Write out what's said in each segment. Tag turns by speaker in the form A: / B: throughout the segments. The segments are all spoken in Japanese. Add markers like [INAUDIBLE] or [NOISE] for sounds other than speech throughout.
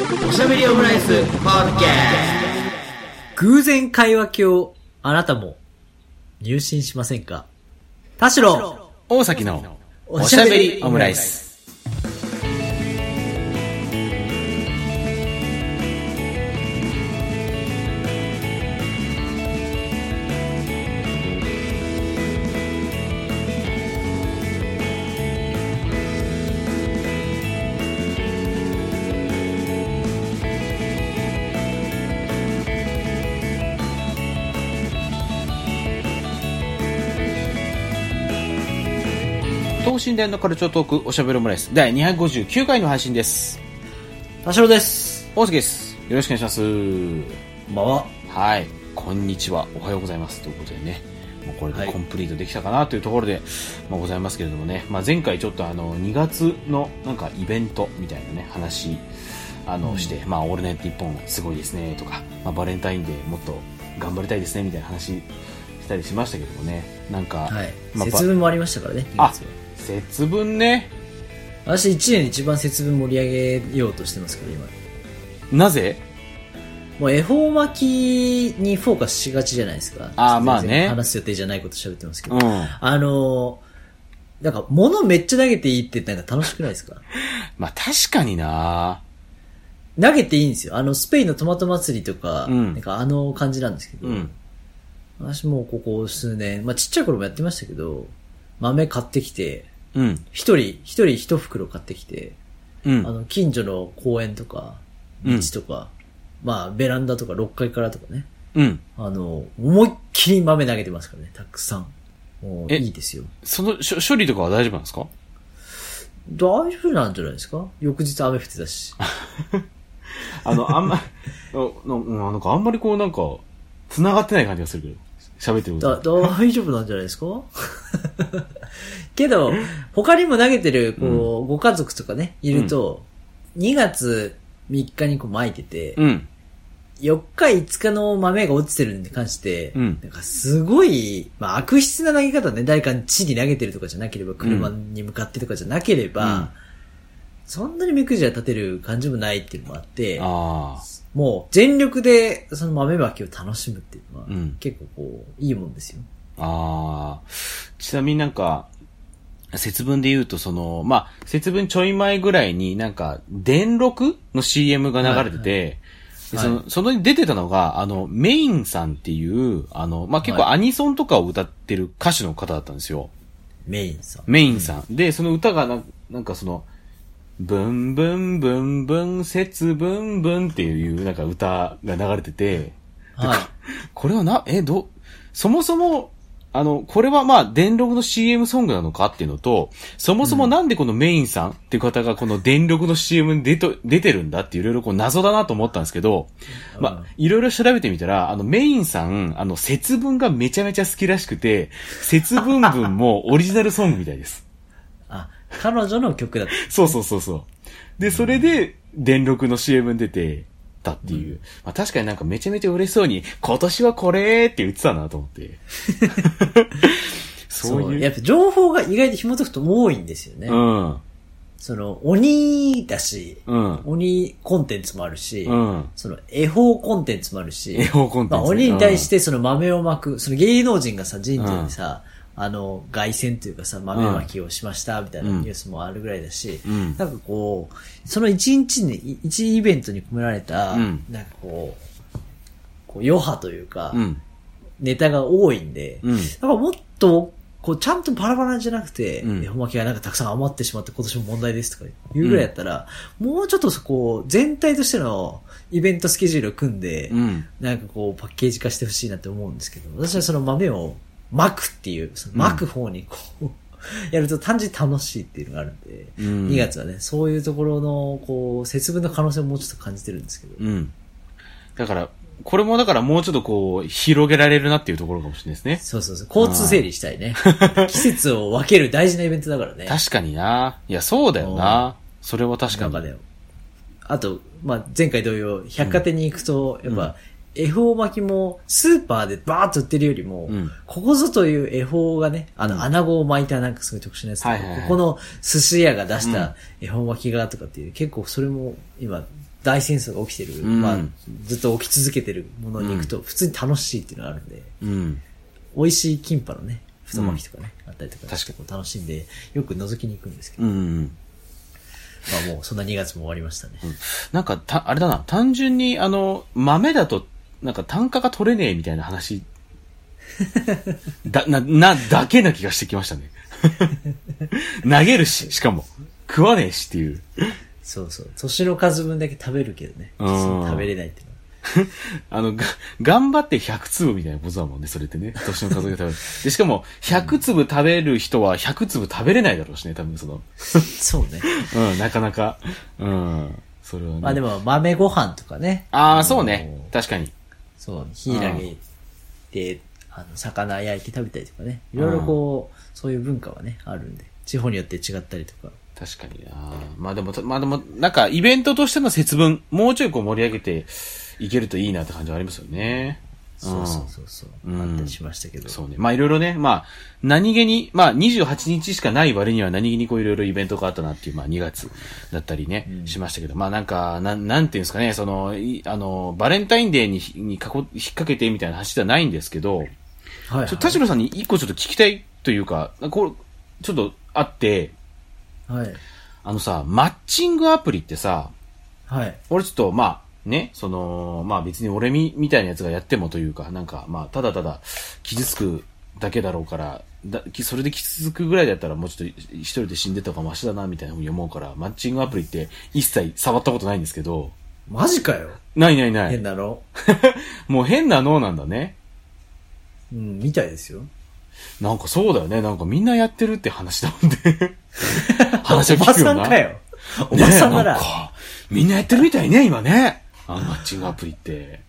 A: おしゃべりオムライス。ポッドキ
B: 偶然会話鏡、あなたも入信しませんか？田代。
C: 大崎のおしゃべりオムライス。等身大のカルチャートークおしゃべりオムライス第259回の配信です。
B: 田代です。
C: 大崎です。よろしくお願いします。
B: こんばんは。
C: はい。こんにちは。おはようございます。ということでね。もうこれ
B: はい
C: でコンプリートできたかなというところで、まあ、ございますけれどもね。まあ、前回ちょっとあの、2月のなんかイベントみたいなね、話、あの、して、まあ、オールナイトニッポンすごいですね、とか、まあ、バレンタインデーもっと頑張りたいですね、みたいな話したりしましたけどもね。なんか、
B: はい。
C: まあ
B: 節分もありましたからね、2
C: あ。節分ね。
B: 私1年で一番節分盛り上げようとしてますから、今。
C: なぜ？
B: もう恵方巻きにフォーカスしがちじゃないですか。
C: あーまあね
B: 話す予定じゃないこと喋ってますけど。
C: うん。
B: あのー、なんか物めっちゃ投げていいってなんか楽しくないですか？[LAUGHS]
C: まあ、確かにな
B: 投げていいんですよ。あの、スペインのトマト祭りとか、
C: うん
B: なんかあの感じなんですけど、
C: うん。
B: 私もここ数年、まあちっちゃい頃もやってましたけど、豆買ってきて、
C: うん。
B: 一人、一人一袋買ってきて、
C: うん。
B: あの、近所の公園とか、
C: うん
B: 道とか、まあベランダとか6階からとかね、
C: うん。
B: あの、思いっきり豆投げてますからね、たくさん。もう
C: え
B: いいですよ。
C: その処処理とかは大丈夫なんですか？
B: 大丈夫なんじゃないですか？翌日雨降ってたし。[LAUGHS]
C: あの、あんま、[LAUGHS] あなななんかあんまりこうなんか、繋がってない感じがするけど、喋ってる。
B: 大丈夫なんじゃないですか？[LAUGHS] けど、他にも投げてる、こう、ご家族とかね、いると、2月3日にこう巻いてて、
C: うん。
B: 4日5日の豆が落ちてるに関して、
C: うん。
B: なんかすごい、まあ悪質な投げ方ね、誰かに地に投げてるとかじゃなければ、車に向かってとかじゃなければ、
C: うん
B: そんなに目くじら立てる感じもないっていうのもあって、
C: あ
B: もう全力でその豆まきを楽しむっていうのは、
C: うん
B: 結構こう、いいもんですよ。
C: あ。ああ。ちなみになんか、節分で言うとその、まあ、節分ちょい前ぐらいになんか、電録の CM が流れてて、でその、そのに出てたのが、あの、メインさんっていう、あの、まあ、結構
B: はい
C: アニソンとかを歌ってる歌手の方だったんですよ。
B: メインさん。
C: メインさん。で、その歌がな、なんかその、ブンブンブンブン、節ブンブンっていうなんか歌が流れてて、
B: はい。[LAUGHS]
C: これはな、え、ど、そもそも、あの、これはまあ、電力の CM ソングなのかっていうのと、そもそもなんでこのメインさんっていう方がこの電力の CM に出と出てるんだっていろいろこう謎だなと思ったんですけど、まあ、いろいろ調べてみたら、あの、メインさん、あの、節分がめちゃめちゃ好きらしくて、節分分もオリジナルソングみたいです。
B: あ、彼女の曲だった。[LAUGHS]
C: そうそうそうそう。で、それで、電力の CM に出てたっていう。まあ確かになんかめちゃめちゃ嬉しそうに、今年はこれって言ってたなと思って。[LAUGHS] そういう。
B: やっぱ情報が意外と紐解くと多いんですよね。
C: うん。
B: その、鬼だし、
C: うん。
B: 鬼コンテンツもあるし、
C: うん。
B: その、恵方コンテンツもあるし、
C: 恵方コンテンツ
B: まあ、鬼に対してその豆を巻く、その芸能人がさ、神社にさ、あの、凱旋というかさ、豆巻きをしました、みたいなニュースもあるぐらいだし、
C: うん
B: なんかこう、その一日に、い一イベントに込められた、
C: うん
B: なんかこう、こう余波というか、
C: うん。
B: ネタが多いんで、
C: うん。
B: なんかもっと、こう、ちゃんとバラバラじゃなくて、
C: うん
B: 恵方巻きがなんかたくさん余ってしまって今年も問題ですとかいうぐらいやったら、もうちょっとそこ、全体としてのイベントスケジュールを組んで、
C: うん。
B: なんかこう、パッケージ化してほしいなって思うんですけど、私はその豆を巻くっていう、その巻く方にこう、[LAUGHS] やると単純に楽しいっていうのがあるんで、
C: うん
B: 2月はね、そういうところの、こう、節分の可能性をもうちょっと感じてるんですけど、
C: うん。だから、これもだからもうちょっとこう、広げられるなっていうところかもしれないですね。
B: そうそうそう、交通整理したいね。季節を分ける大事なイベントだからね。
C: 確かにな。いや、そうだよな。それは確かに。
B: なんかね、あと、まあ、前回同様、百貨店に行くと、やっぱ、恵方巻きも、スーパーでバーッと売ってるよりも、
C: うん。
B: ここぞという恵方がね、あの、穴子を巻いたなんかすごい特殊なやつ
C: はいはいはい。
B: ここの寿司屋が出した恵方巻きがとかっていう、結構それも今、大戦争が起きてる、
C: うん。
B: まあ、ずっと起き続けてるものに行くと、普通に楽しいっていうのがあるんで、
C: うん。
B: 美味しいキンパのね、太巻きとかね、あったりとか
C: 確
B: してこう楽しんで、よく覗きに行くんですけど、
C: うんうん。
B: まあもうそんな2月も終わりましたね。
C: なんか、た、あれだな、単純に、あの、豆だと、なんか単価が取れねえみたいな話、だ、な、な、だけな気がしてきましたね。[LAUGHS] 投げるし、しかも。食わねえしっていう。
B: そうそう。年の数分だけ食べるけどね。
C: うん
B: 食べれないっていうのは。[LAUGHS]
C: あの、が、頑張って100粒みたいなことだもんね、それってね。年の数が食べる。で、しかも、100粒食べる人は100粒食べれないだろうしね、多分その。[LAUGHS]
B: そうね。
C: うん、なかなか。うん。それはね。
B: まあでも豆ご飯とかね。
C: ああ、そうね。確かに。
B: そう、ヒイラギで、あの、魚焼いて食べたりとかね。いろいろこう、そういう文化はね、あるんで。地方によって違ったりとか。
C: 確かになまあでも、まあでも、なんか、イベントとしての節分、もうちょいこう盛り上げていけるといいなって感じはありますよね。
B: そうそうそうそう。
C: うん
B: あったりしましたけど。
C: そうね。まあいろいろね、まあ、何気に、まあ28日しかない割には何気にこういろいろイベントがあったなっていう、まあ2月だったりね、しましたけど、まあなんか、なん、なんていうんですかね、その、いあの、バレンタインデーに、にかこ、引っ掛けてみたいな話ではないんですけど、
B: はい、はい。
C: 田代さんに一個ちょっと聞きたいというか、これ、ちょっとあって、
B: はい。
C: あのさ、マッチングアプリってさ、
B: はい。
C: 俺ちょっと、まあ、ね、その、まあ別に俺み、みたいなやつがやってもというか、なんか、まあ、ただただ、傷つくだけだろうから、だ、きそれで傷つくぐらいだったらもうちょっと一人で死んでた方がマシだな、みたいなふうに思うから、マッチングアプリって一切触ったことないんですけど、
B: マジかよ。
C: ないないない
B: 変。なの？[LAUGHS]
C: もう変な脳なんだね。
B: うん、みたいですよ。
C: なんかそうだよね。なんかみんなやってるって話だもんね。[LAUGHS] 話を
B: おば
C: 聞くよな。
B: さんかよ。おばさんなら。
C: んかみんなやってるみたいね、今ね。あのマッチングアプリって。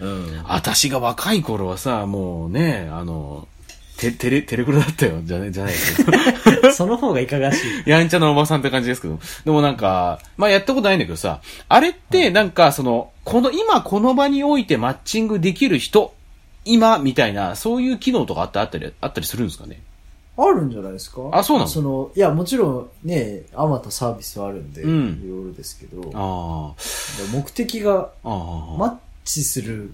B: うん。
C: 私が若い頃はさ、もうね、あの、て、テレ、テレクラだったよ。じゃね、じゃない。[LAUGHS]
B: その方がいかがしい。
C: やんちゃなおばさんって感じですけど。でもなんか、まあやったことないんだけどさ、あれってなんかその、この、今この場においてマッチングできる人、今、みたいな、そういう機能とかあったあったり、あったりするんですかね？
B: あるんじゃないですか？
C: あそうなの？
B: その、いや、もちろんね、あまたサービスはあるんで、
C: うん。
B: いろいろですけど、
C: あ
B: 目的が、
C: あ、ああ、
B: マッチする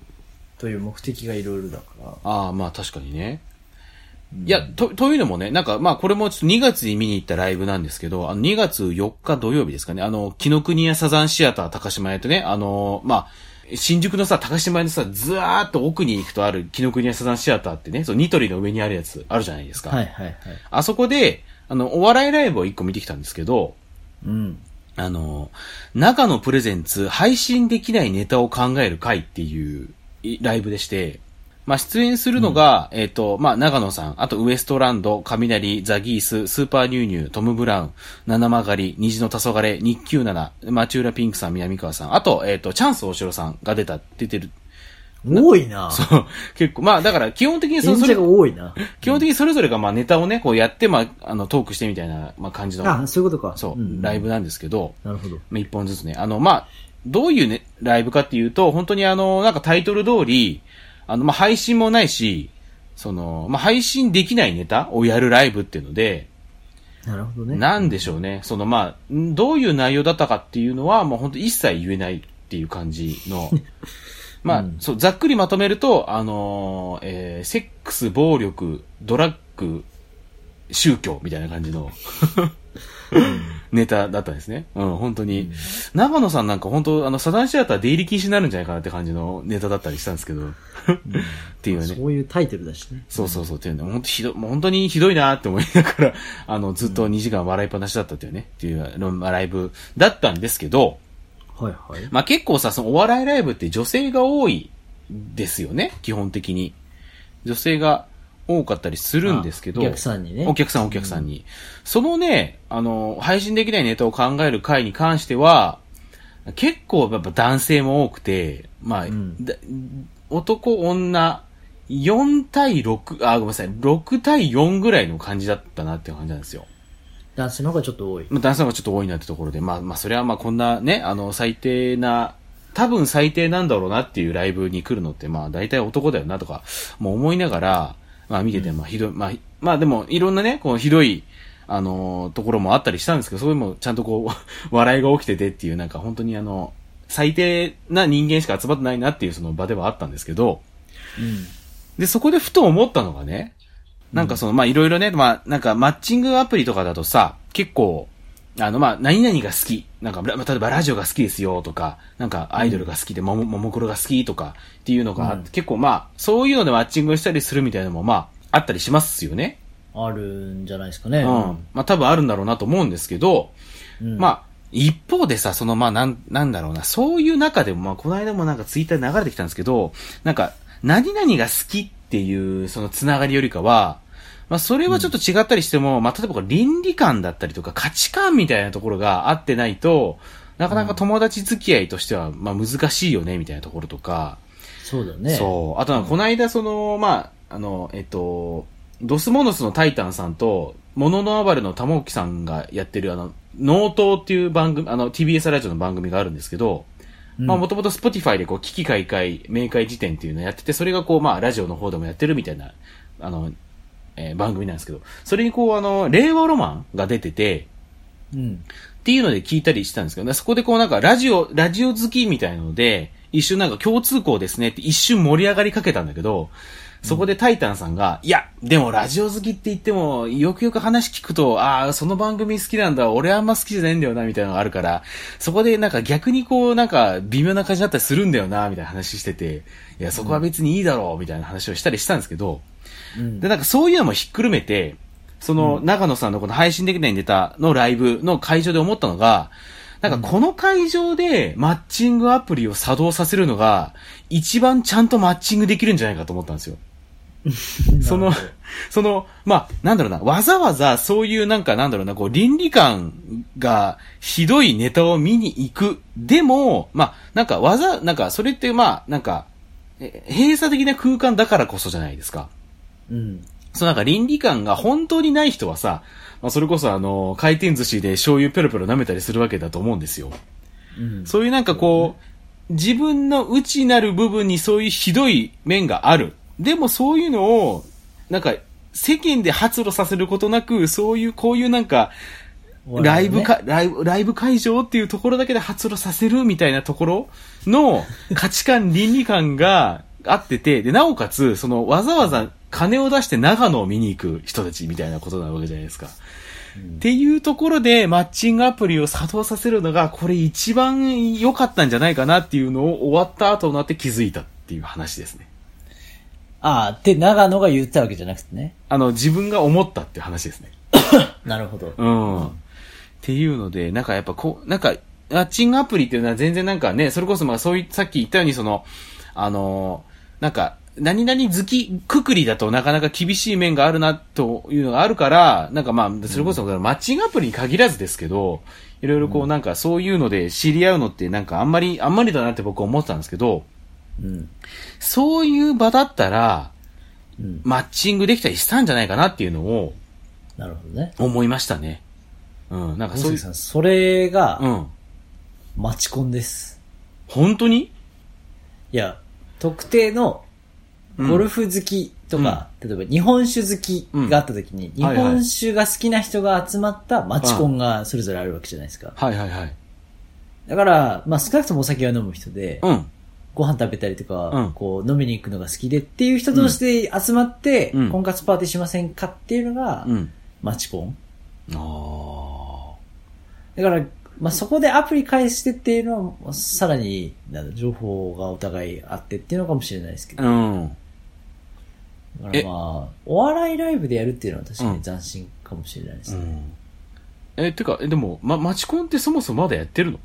B: という目的がいろいろだから、
C: ああ、まあ確かにね。いや、と、というのもね、なんか、まあこれもちょっと2月に見に行ったライブなんですけど、あの2月4日土曜日ですかね、あの、木の国屋サザンシアター高島屋とね、あの、まあ、新宿のさ、高島屋のさ、ずーっと奥に行くとある木の国屋サザンシアターってね、そう、ニトリの上にあるやつあるじゃないですか。
B: はいはいはい。
C: あそこで、あの、お笑いライブを1個見てきたんですけど、
B: うん。
C: あの、中のプレゼンツ、配信できないネタを考える会っていういライブでして、まあ、出演するのが、えっ、と、まあ、長野さん、あとウエストランド、雷、ザギース、スーパーニューニュー、トム・ブラウン、七曲り、虹の黄昏、日給七、町浦ピンクさん、南川さん、あと、えっ、と、チャンス大城さんが出た、出てる。
B: 多いな
C: そう、結構、まあ、だから、基本的にそそれ
B: 演者が、多いな。
C: 基本的にそれぞれが、まあ、ネタをね、こうやって、まあ、あの、トークしてみたいな、まあ、感じの、
B: あ、そういうことか。
C: そう、
B: ん
C: ライブなんですけど、
B: なるほど。
C: まあ一本ずつね。あの、まあ、どういうね、ライブかっていうと、本当にあの、なんかタイトル通り、あの、まあ、配信もないし、その、まあ、配信できないネタをやるライブっていうので、
B: なるほどね。
C: なんでしょうね。その、まあ、んどういう内容だったかっていうのは、もう本当一切言えないっていう感じの、[LAUGHS] まあ、
B: うん
C: そう、ざっくりまとめると、あのーえーセックス、暴力、ドラッグ、宗教みたいな感じの [LAUGHS] ネタだったんですね。うん、本当に。長野さんなんか本当、あの、サザンシアター出入り禁止になるんじゃないかなって感じのネタだったりしたんですけど、っていうね。
B: そういうタイトルだしね。
C: そうそうそうっていうの、本当ひど、本当にひどいなって思いながら、あの、ずっと2時間笑いっぱなしだったっていうね、っていうまあライブだったんですけど、
B: はいはい。
C: まあ結構さ、そのお笑いライブって女性が多いですよね、基本的に。女性が多かったりするんですけど。
B: あお客さんにね
C: お客さんお客さんに。そのね、あの、配信できないネタを考える回に関しては、結構やっぱ男性も多くて、まあ、
B: ん
C: だ男、女、4対6、あ、ごめんなさい、6対4ぐらいの感じだったなっていう感じなんですよ。
B: 男性の方がちょっと多い。
C: まあ、男性がちょっと多いなってところで、まあ、まあ、それはまあ、こんなね、あの、最低な、多分最低なんだろうなっていうライブに来るのって、まあ、大体男だよなとか、もう思いながら、まあ、見てて、まあ、ひどい、まあ、まあ、でも、いろんなね、こう、ひどい、あのところもあったりしたんですけど、そういうのもちゃんとこう、[LAUGHS] 笑いが起きててっていう、なんか本当にあの、最低な人間しか集まってないなっていうその場ではあったんですけど、
B: うん。
C: で、そこでふと思ったのがね、なんかその、まあ、いろいろね、まあ、なんかマッチングアプリとかだとさ、結構、あの、まあ、何々が好き。なんか、ら例えばラジオが好きですよとか、なんかアイドルが好きで、もも、ももクロが好きとかっていうのがあって、
B: うん
C: 結構まあ、そういうのでマッチングしたりするみたいなのもまあ、あったりしますよね。
B: あるんじゃないですかね。
C: うん。まあ、多分あるんだろうなと思うんですけど、
B: うん。
C: まあ、一方でさ、その、まあ、なん、なんだろうな、そういう中でも、まあ、この間もなんかツイッターで流れてきたんですけど、なんか、何々が好きっていう、そのつながりよりかは、まあ、それはちょっと違ったりしても、まあ、例えば倫理観だったりとか価値観みたいなところがあってないと、なかなか友達付き合いとしては、まあ、難しいよね、みたいなところとか、
B: そうだね。
C: そう。あとは、この間、その、まあ、あの、えっと、 Dos Monos の TaiTanさんと、 MONO NO AWARE の玉置さんがやってる、あの、脳盗っていう番組、あの、TBS ラジオの番組があるんですけど、
B: うん。
C: まあ、もともと Spotify でこう、危機開会、明快辞典っていうのをやってて、それがこう、まあ、ラジオの方でもやってるみたいな、あの、えー番組なんですけど、それにこう、あの、令和ロマンが出てて、
B: うん。
C: っていうので聞いたりしたんですけどね、そこでこうなんかラジオ、ラジオ好きみたいなので、一瞬なんか共通項ですねって一瞬盛り上がりかけたんだけど、そこでタイタンさんが、いや、でもラジオ好きって言っても、よくよく話聞くと、ああ、その番組好きなんだ、俺あんま好きじゃないんだよな、みたいなのがあるから、そこでなんか逆にこう、なんか微妙な感じだったりするんだよな、みたいな話してて、いや、そこは別にいいだろう、みたいな話をしたりしたんですけど、
B: うん
C: で、なんかそういうのもひっくるめて、その、長野さんのこの配信できないネタのライブの会場で思ったのが、なんかこの会場でマッチングアプリを作動させるのが、一番ちゃんとマッチングできるんじゃないかと思ったんですよ。[LAUGHS] その、[LAUGHS] その、まあ、なんだろうな、わざわざそういうなんかなんだろうな、こう倫理観がひどいネタを見に行く。でも、まあ、なんかわざ、なんかそれってまあ、なんか、え閉鎖的な空間だからこそじゃないですか。
B: うん。
C: そうなんか倫理観が本当にない人はさ、まあ、それこそあの、回転寿司で醤油ペロペロ舐めたりするわけだと思うんですよ。
B: うん。
C: そういうなんかこう、自分の内なる部分にそういうひどい面がある。でもそういうのを、なんか、世間で発露させることなく、そういう、こういうなんか、ライブか、ライブ、ライブ会場っていうところだけで発露させるみたいなところの価値観、倫理観があってて、で、なおかつ、その、わざわざ金を出して長野を見に行く人たちみたいなことなわけじゃないですか。っていうところで、マッチングアプリを作動させるのが、これ一番良かったんじゃないかなっていうのを終わった後になって気づいたっていう話ですね。
B: ああ、って長野が言ったわけじゃなくてね。
C: あの、自分が思ったっていう話ですね。[COUGHS]
B: なるほど。
C: うん。っていうので、なんかやっぱこう、なんか、マッチングアプリっていうのは全然なんかね、それこそまあそういさっき言ったようにその、あのーなんか、何々好き、くくりだとなかなか厳しい面があるなというのがあるから、なんかまあ、それこそマッチングアプリに限らずですけど、いろいろこうなんかそういうので知り合うのってなんかあんまり、あんまりだなって僕は思ってたんですけど、
B: うん。
C: そういう場だったら、
B: うん。
C: マッチングできたりしたんじゃないかなっていうのを
B: なるほどね。
C: 思いましたね。うん、なんかそういう
B: それが、
C: うん。
B: マチコンです。
C: 本当に？
B: いや、特定のゴルフ好きとか、例えば日本酒好きがあった時に、日本酒が好きな人が集まったマチコンがそれぞれあるわけじゃないですか。
C: はいはいはい。
B: だから、まあ少なくともお酒は飲む人で、
C: うん。
B: ご飯食べたりとか、
C: うん
B: こう飲みに行くのが好きでっていう人同士で集まって、
C: うん
B: 婚活パーティーしませんかっていうのが、
C: うん。
B: マチコン。
C: あ
B: だから、まあ、そこでアプリ返してっていうのは、さらに、なんだ、情報がお互いあってっていうのかもしれないですけど。
C: あ。うん。
B: だからまあ、お笑いライブでやるっていうのは確かに斬新かもしれないですね。
C: うん。え、てか、え、でも、ま、マチコンってそもそもまだやってるの？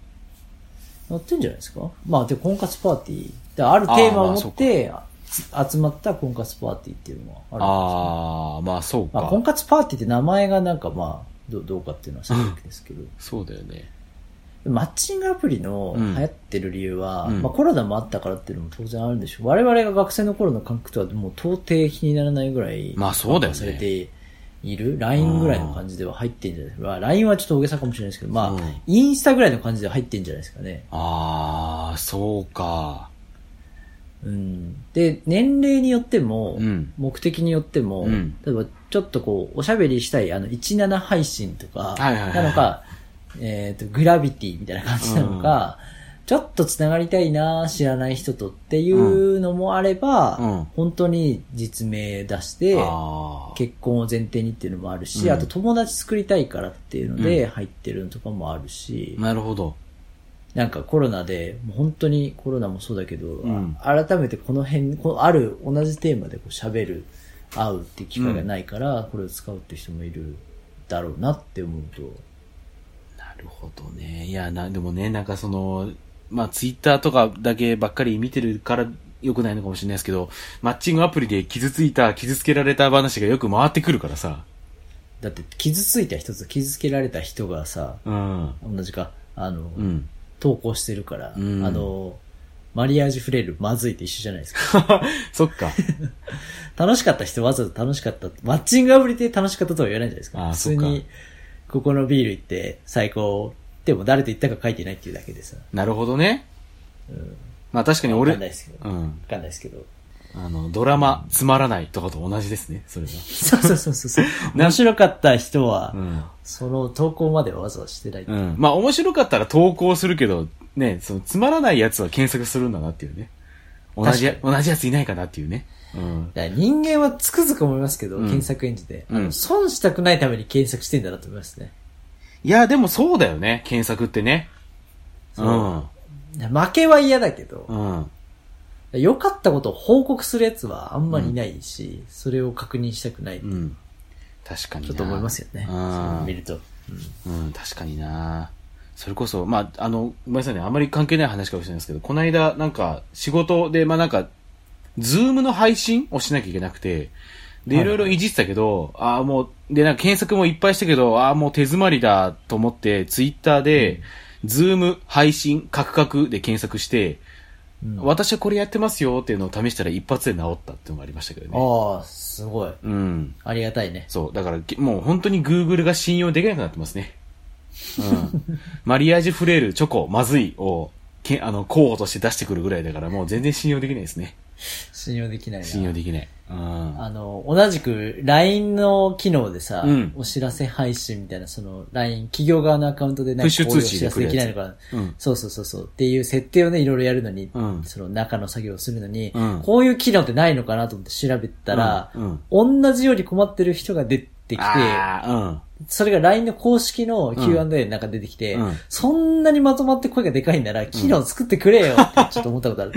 B: やってんじゃないですか？まあ、で、婚活パーティー。であるテーマを持って、つ集まった婚活パーティーっていうのはあるんです
C: ああ、まあそう
B: まあ、
C: か。
B: 婚活パーティーって名前がなんかまあ、どどうかっていうのはさておきですけど、[LAUGHS]
C: そうだよね。
B: マッチングアプリの
C: うん
B: 流行ってる理由は、
C: うん
B: まあコロナもあったからっていうのも当然あるんでしょう。我々が学生の頃の感覚とはもう到底比にならないぐらい、
C: まあそうだよね
B: されている ?LINE ぐらいの感じでは入ってんじゃないですか。まあ LINE はちょっと大げさかもしれないですけど、まあ、
C: うん
B: インスタぐらいの感じで入ってんじゃないですかね。
C: ああ、そうか。
B: うん。で、年齢によっても、
C: うん
B: 目的によっても、
C: うん
B: 例えばちょっとこう、おしゃべりしたい、あの、17配信とか、なのか、えっ、と、グラビティみたいな感じなのか、ちょっと繋がりたいな、知らない人とっていうのもあれば、
C: うん。
B: 本当に実名出して。結婚を前提にっていうのもあるし、
C: うん。
B: あと友達作りたいからっていうので入ってるのとかもあるし、
C: なるほど。
B: なんかコロナで、もう本当にコロナもそうだけど、
C: ん。
B: 改めてこの辺、このある同じテーマでこう喋る、会うっていう機会がないから、これを使うって人もいるだろうなって思うと、
C: なるほどね。いや、な、でもね、なんかその、まあ、ツイッターとかだけばっかり見てるから良くないのかもしれないですけど、マッチングアプリで傷ついた、傷つけられた話がよく回ってくるからさ。
B: だって傷ついた人と傷つけられた人がさ、
C: うん。
B: 同じか、あの、
C: うん。
B: 投稿してるから、
C: うん
B: あの、マリアージュフレールまずいって一緒じゃないですか。[LAUGHS]
C: そっか。[LAUGHS]
B: 楽しかった人わざと楽しかった。マッチングアプリで楽しかったとは言わないじゃないです
C: あ
B: か。普通に、ここのビール行って最高。でも誰と行ったか書いてないっていうだけでさ。
C: なるほどね。
B: うん。
C: まあ確かに
B: わ
C: 俺、
B: かんないですけど。わ
C: うん。
B: かんないですけど。
C: あの、ドラマ、つまらないとかと同じですね、それは。
B: そうそうそうそう。[LAUGHS]
C: な
B: 面白かった人は、
C: うん。
B: その投稿まではわざわざしてない。
C: うん。まあ面白かったら投稿するけど、ね、そのつまらないやつは検索するんだなっていうね。同じ同じやついないかなっていうね。
B: 人間はつくづく思いますけど、
C: うん
B: 検索エンジンで。損したくないために検索してんだなと思いますね。
C: いや、でもそうだよね、検索ってね。
B: そう負けは嫌だけど、
C: うん。うん。
B: 良かったことを報告するやつはあんまりいないし、それを確認したくない
C: うん。確かにな。
B: ちょっと思いますよね。見ると。
C: うん、確かにな。それこそ、まあ、あの、ごめんなさいね、あまり関係ない話かもしれないですけど、この間、なんか、仕事で、まあなんか、ズームの配信をしなきゃいけなくて、で、
B: はいい
C: ろいろいじってたけど、ああ、もう、で、なんか検索もいっぱいしたけど、ああ、もう手詰まりだと思って、ツイッターで、ズーム配信カクカクで検索して、
B: うん
C: 私はこれやってますよっていうのを試したら一発で治ったっていうのがありましたけどね。
B: ああ、すごい。
C: うん。
B: ありがたいね。
C: そう。だから、きもう本当に Google が信用できなくなってますね。うん。[LAUGHS] マリアージュフレール、チョコ、まずいを、けあの、候補として出してくるぐらいだから、もう全然信用できないですね。
B: 信用できないな。
C: 信用できない。うん。
B: あの、同じく LINE の機能でさ、
C: うん
B: お知らせ配信みたいな、その LINE、企業側のアカウントでなんかお知らせできないのかな。
C: うん。
B: そうそうそうそう。っていう設定をね、いろいろやるのに、
C: うん
B: その中の作業をするのに、
C: うん
B: こういう機能ってないのかなと思って調べたら、同じように困ってる人が出てきて、
C: ああ、
B: それが LINE の公式の Q&A の中で出てきて、
C: うん
B: そんなにまとまって声がでかいんなら、機能作ってくれよってちょっと思ったことある。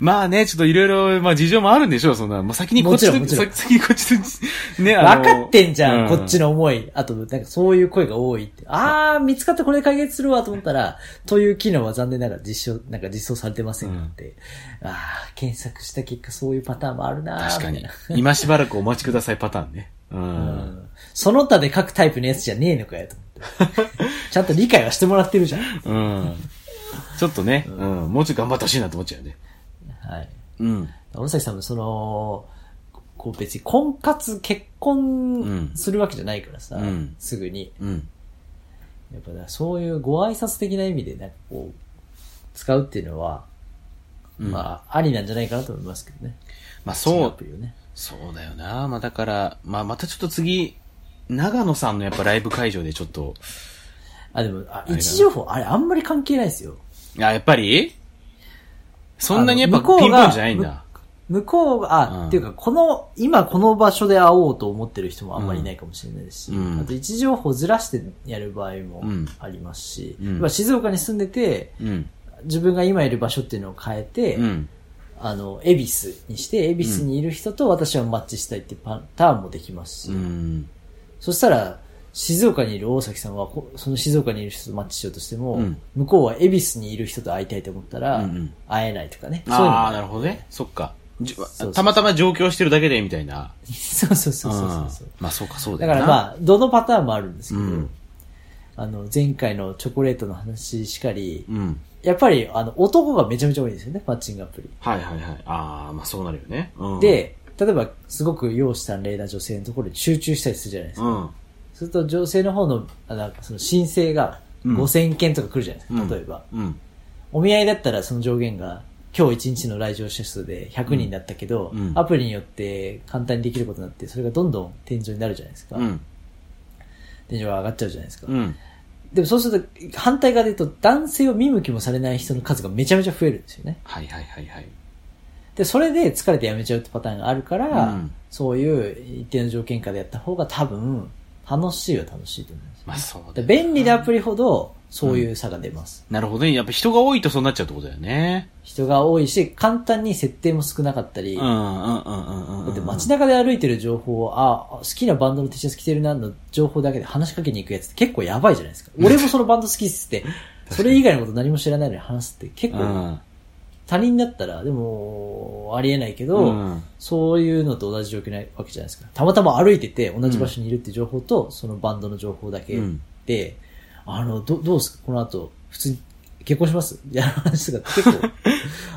C: うん。まあね、ちょっといろいろ、まあ事情もあるんでしょう、そんな。もう先にこっちと、先にこっちと、ね、
B: 分かってんじゃん、
C: う
B: こっちの思い。あと、なんかそういう声が多いって。あー、見つかったこれで解決するわと思ったら、という機能は残念ながら実証、なんか実装されてませんって。あー、検索した結果そういうパターンもあるなー
C: 確かに。今しばらくお待ちくださいパターンね。う。
B: ん。その他で書くタイプのやつじゃねえのかよと思って。ちゃんと理解はしてもらってるじゃん。
C: うん。ちょっとね、うん、もうちょい頑張ってほしいなと思っちゃうよね。
B: はい。
C: うん。
B: 小崎さんもその、こう別に婚活、結婚するわけじゃないからさ、
C: うん
B: すぐに。
C: うん。
B: やっぱそういうご挨拶的な意味でなんかこう、使うっていうのは、まあ、ありなんじゃないかなと思いますけどね。
C: まあ
B: ア
C: そう
B: プ、リをね。
C: そうだよな。まあだから、まあまたちょっと次、長野さんのやっぱライブ会場でちょっと、
B: あ、でも、あ、
C: れ
B: 位置情報、あれあんまり関係ないですよ。
C: あ、やっぱり？そんなにやっぱピンポイントじゃないんだ。
B: 向こうが、あ、
C: うん
B: っていうか、この、今この場所で会おうと思ってる人もあんまりいないかもしれないですし、
C: うん
B: あと位置情報ずらしてやる場合も
C: うん
B: ありますし、
C: うん
B: まあ静岡に住んでて、
C: うん。
B: 自分が今いる場所っていうのを変えて、
C: うん。
B: あの、恵比寿にして、恵比寿にいる人と私はマッチしたいっていうパターンもできますし、
C: うん。
B: そしたら、静岡にいる大崎さんは、こその静岡にいる人とマッチしようとしても、
C: うん
B: 向こうは恵比寿にいる人と会いたいと思ったら、
C: うんうん
B: 会えないとかね。そういう
C: ああ、なるほどね。そっか。たまたま上京してるだけで、みたいな。
B: そうそうそうそうそうそう。
C: まあそうか、そうだ
B: だ。からまあ、どのパターンもあるんですけど、
C: うん
B: あの、前回のチョコレートの話しかり、
C: うん。
B: やっぱり、あの、男がめちゃめちゃ多いんですよね、マッチングアプリ。
C: はいはいはい。ああ、まあそうなるよね。うん、
B: で、例えば、すごく容姿端麗な女性のところに集中したりするじゃないですか。
C: うん。
B: すると女性の方の、あなんかその申請が
C: うん
B: 5000件とか来るじゃないですか、
C: うん
B: 例えば。
C: うん。
B: お見合いだったらその上限が、今日1日の来場者数で100人だったけど、
C: うん
B: アプリによって簡単にできることになって、それがどんどん天井になるじゃないですか。
C: うん。
B: 天井が上がっちゃうじゃないですか。
C: うん。
B: でもそうすると、反対側で言うと、男性を見向きもされない人の数がめちゃめちゃ増えるんですよね。
C: はいはいはいはい。
B: で、それで疲れて辞めちゃうってパターンがあるから、
C: うん
B: そういう一定の条件下でやった方が多分、楽しいは楽しいと思います。
C: まあそうだ
B: で
C: よ
B: 便利なアプリほど、そういう差が出ます。
C: なるほどね。やっぱ人が多いとそうなっちゃうってことだよね。
B: 人が多いし、簡単に設定も少なかったり、
C: うんうんうんうんうんうん。
B: だって街中で歩いてる情報を、あ、好きなバンドの T シャツ着てるなの情報だけで話しかけに行くやつって結構やばいじゃないですか。俺もそのバンド好きっすって、[LAUGHS] それ以外のこと何も知らないのに話すって結構
C: うん。
B: 他人だったら、でも、ありえないけど、
C: うん
B: そういうのと同じ状況なわけじゃないですか。たまたま歩いてて同じ場所にいるって情報と、そのバンドの情報だけで、あの、ど、どうですかこの後、普通に結婚します？みたいな話とか結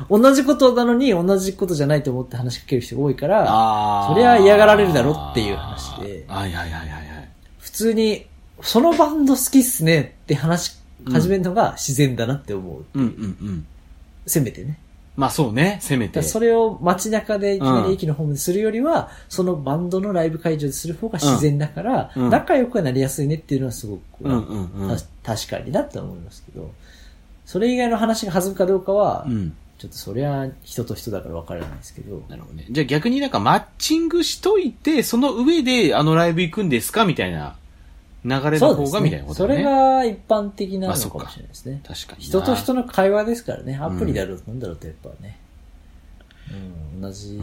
B: 構、[LAUGHS] 同じことなのに同じことじゃないと思って話しかける人が多いから。そりゃ嫌がられるだろっていう話で
C: はいはいはいはいはい。
B: 普通に、そのバンド好きっすねって話し始めるのが自然だなって思う。
C: うんうんうん。
B: せめてね。
C: まあそうね、せめて。
B: それを街中でいきなり駅のホームでするよりは、そのバンドのライブ会場でする方が自然だから、
C: うん
B: 仲良くはなりやすいねっていうのはすごく、
C: うんうんうん
B: た確かになって思いますけど、それ以外の話が弾むかどうかは、
C: うん。
B: ちょっとそりゃ人と人だから分からないですけど、
C: なるほどね。じゃあ逆になんかマッチングしといて、その上であのライブ行くんですかみたいな流れの方がみたいなことね。
B: れが一般的なの
C: か
B: かもしれないですね。
C: 確かにな。
B: 人と人の会話ですからね、アプリだろうとなんだろうとやっぱね、うん、同じ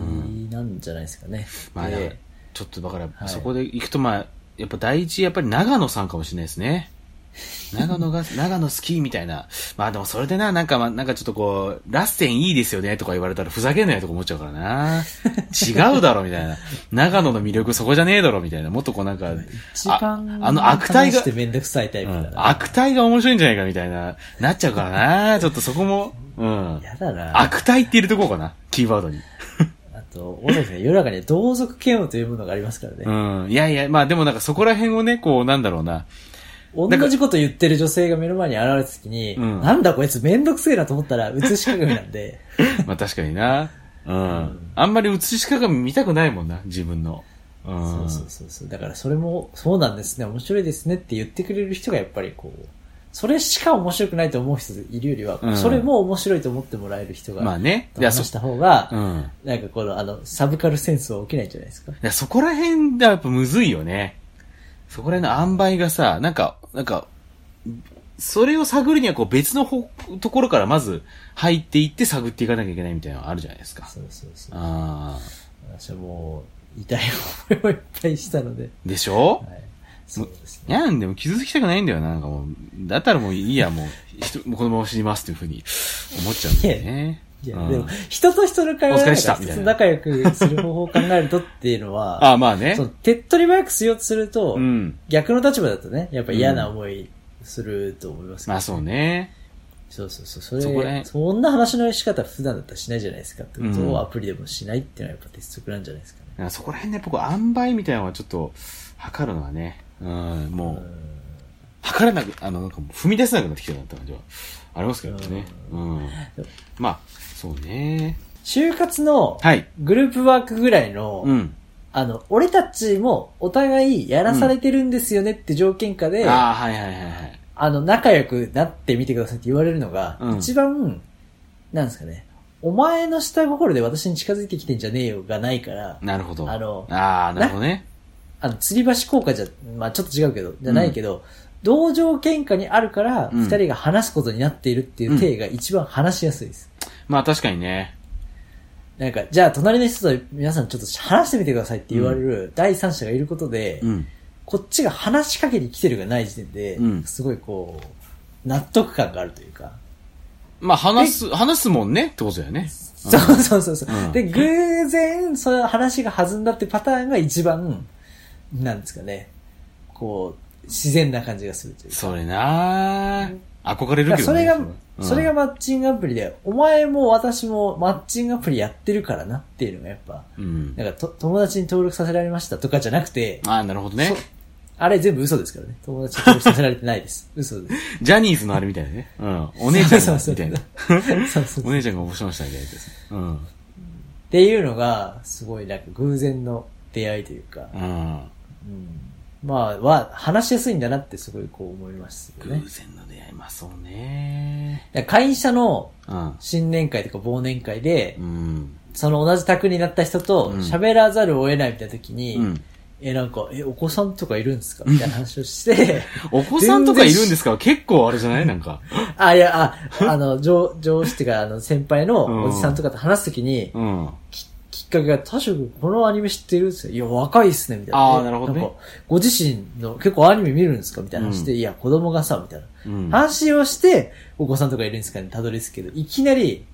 B: なんじゃないですかね。
C: まあ、
B: で
C: ちょっとだから、
B: はい
C: そこで行くとまあ、やっぱ第一、やっぱり長野さんかもしれないですね。長野が、[LAUGHS] 長野好きみたいな。まあでもそれでな、なんかまあ、なんかちょっとこう、ラッセンいいですよねとか言われたらふざけんなよとか思っちゃうからな。違うだろみたいな。長野の魅力そこじゃねえだろみたいな。もっとこうなんか、ああの悪態が
B: くさいタイプだ
C: うん
B: な。
C: 悪態が面白いんじゃないかみたいな、なっちゃうからな。ちょっとそこも、うん。
B: やだな。あ
C: 悪態って入れとこうかな。キーワードに。
B: と、小崎さん、世の中には同族嫌悪というものがありますからね。
C: うん。いやいや、まあでもなんかそこら辺をね、こう、なんだろうな。
B: 同じこと言ってる女性が目の前に現れた時に、
C: うん
B: なんだこいつめんどくせえなと思ったら、映し鏡なんで、[LAUGHS]
C: まあ確かにな。うん。あんまり映し鏡見たくないもんな、自分の。うん。
B: そうそうそうそう。だからそれも、そうなんですね、面白いですねって言ってくれる人がやっぱりこう、それしか面白くないと思う人いるよりは、
C: うん
B: それも面白いと思ってもらえる人が、
C: まあね。
B: と
C: いや、そ
B: 話した方が、
C: うん。
B: なんかこの、あの、サブカルセンスは起きないんじゃないですか。
C: いや、そこら辺がやっぱむずいよね。そこら辺の塩梅がさ、なんか、なんか、それを探るにはこう別のほところからまず入っていって探っていかなきゃいけないみたいなのがあるじゃないですか。
B: そうそうそう。
C: ああ。
B: 私はもう、痛い思いをいっぱいしたので、
C: でしょ？
B: はい。そうです
C: い
B: ね。
C: やんでも傷つきたくないんだよな。なんかもう、だったらもういいや、もう、人もうこのまま死にますっていうふうに思っちゃうんだよね。
B: いや、
C: うん
B: でも、人と人の会話で仲良くする方法を考えるとっていうのは、
C: あ [LAUGHS] あ、まあね
B: 手っ取り早くしようとすると、
C: うん。
B: 逆の立場だとね、やっぱ嫌な思いすると思いますけど、
C: まあそうね。
B: そうそうそう。それ、
C: そ
B: んな話の仕方普段だったらしないじゃないですかってこと
C: うん
B: をアプリでもしないっていうのはやっぱ鉄則なんじゃないですかね。
C: そこら辺ね、僕、塩梅みたいなのはちょっと、測るのはね、うん、もう、測らなく、あの、なんかもう踏み出せなくなってきたなって感じは、ありますけどね。うん。まあ、そうね。
B: 就活の
C: はい。
B: グループワークぐらいの、
C: うん。
B: あの、俺たちもお互いやらされてるんですよねって条件下で、
C: ああ、はいはいはいはい。
B: あの、仲良くなってみてくださいって言われるのが、
C: うん
B: 一番、なんですかね、お前の下心で私に近づいてきてんじゃねえよがないから、
C: なるほど。
B: あの
C: ああ、なるほどね。
B: あの、吊り橋効果じゃ、まあちょっと違うけど、じゃないけど、同情喧嘩にあるから、
C: うん
B: 二人が話すことになっているっていう体が一番話しやすいです。
C: まあ確かにね。
B: なんか、じゃあ隣の人と皆さんちょっと話してみてくださいって言われる第三者がいることで、
C: うん。
B: こっちが話しかけに来てるがない時点で、
C: うん
B: すごいこう、納得感があるというか、
C: まあ話す、話すもんねってことだよね。
B: そうそうそうそう、
C: うん
B: で、偶然、その話が弾んだってパターンが一番、なんですかね、こう、自然な感じがするというか。
C: それなー憧れるけどね。
B: それが、
C: うん
B: それがマッチングアプリで、お前も私もマッチングアプリやってるからなっていうのがやっぱ、
C: うん。
B: なんかと友達に登録させられましたとかじゃなくて、
C: ああ、なるほどね
B: そ。あれ全部嘘ですからね。友達に登録させられてないです。[LAUGHS] 嘘です。
C: ジャニーズのあれみたいなね。うん。お姉ちゃんが、みたいな。
B: そうそう [LAUGHS]
C: お姉ちゃんが面白いしたみたいなやつです。うん。
B: っていうのが、すごいなんか偶然の出会いというか、
C: うん。
B: うんまあ、は、話しやすいんだなってすごいこう思いますよ
C: 偶
B: ね。
C: 然の出会い、まあそうね。
B: 会社の
C: うん。
B: 新年会とか忘年会で、
C: うん。
B: その同じ宅になった人と
C: うん
B: 喋らざるを得ないみたいな時に、
C: うん。
B: え、なんか、え、お子さんとかいるんですかみたいな話をして、[LAUGHS]
C: お子さんとかいるんですか？結構あれじゃない？なんか。[LAUGHS]
B: あ、いや、あ、あの、上、上司っていうか、あの、先輩のおじさんとかと話すときに、
C: うん。
B: ききっかけが、このアニメ知ってるっすよ。いや、若いっすね、みたいな。え
C: あーなるほどね
B: んかご自身の、結構アニメ見るんですかみたいな話で、
C: うん
B: いや、子供がさ、みたいな。
C: うん。
B: 話をして、お子さんとかいるんですかね、たどり着くけど、いきなり、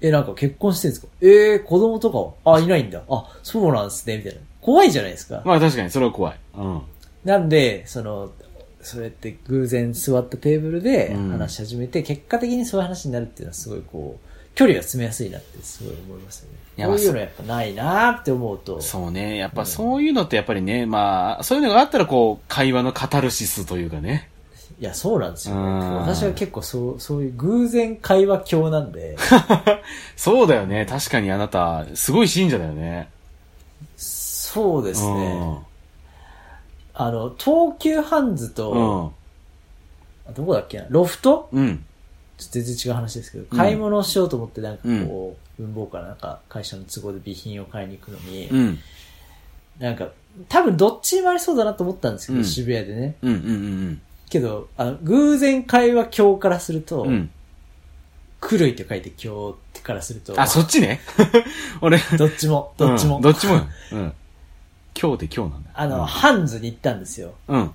B: え、なんか結婚してるんですか？えー、子供とかはあ、いないんだ。あ、そうなんですね、みたいな。怖いじゃないですか。
C: まあ確かに、それは怖い。うん。
B: なんで、その、そうやって偶然座ったテーブルで
C: うん
B: 話し始めて、結果的にそういう話になるっていうのはすごいこう、距離が詰めやすいなってすごい思いますよね。
C: いや
B: こういうのやっぱないなって思うと。
C: そうね。やっぱそういうのってやっぱりね、まあ、そういうのがあったらこう、会話のカタルシスというかね。
B: いや、そうなんですよ、
C: うん
B: ね。私は結構そう、そういう偶然会話狂なんで、[LAUGHS]
C: そうだよね。確かにあなた、すごい信者だよね。
B: そうですね。あの、東急ハンズ
C: う
B: と、
C: ん。
B: あどこだっけな、ロフト？
C: うん。
B: 全然違う話ですけど、
C: うん
B: 買い物をしようと思ってなんかこう、文房からなんか会社の都合で備品を買いに行くのに、
C: うん。
B: なんか、多分どっちにもありそうだなと思ったんですけど、
C: うん
B: 渋谷でね。
C: うん。うん。うん。
B: けど、あの、偶然会話今日からすると、
C: うん。
B: 狂いって書いて今日からすると、
C: あ、そっちね。[LAUGHS] 俺、
B: どっちも、どっちも。
C: うんどっちもよ。うん。今日で今日なんだ。
B: あの、ハンズに行ったんですよ。
C: うん。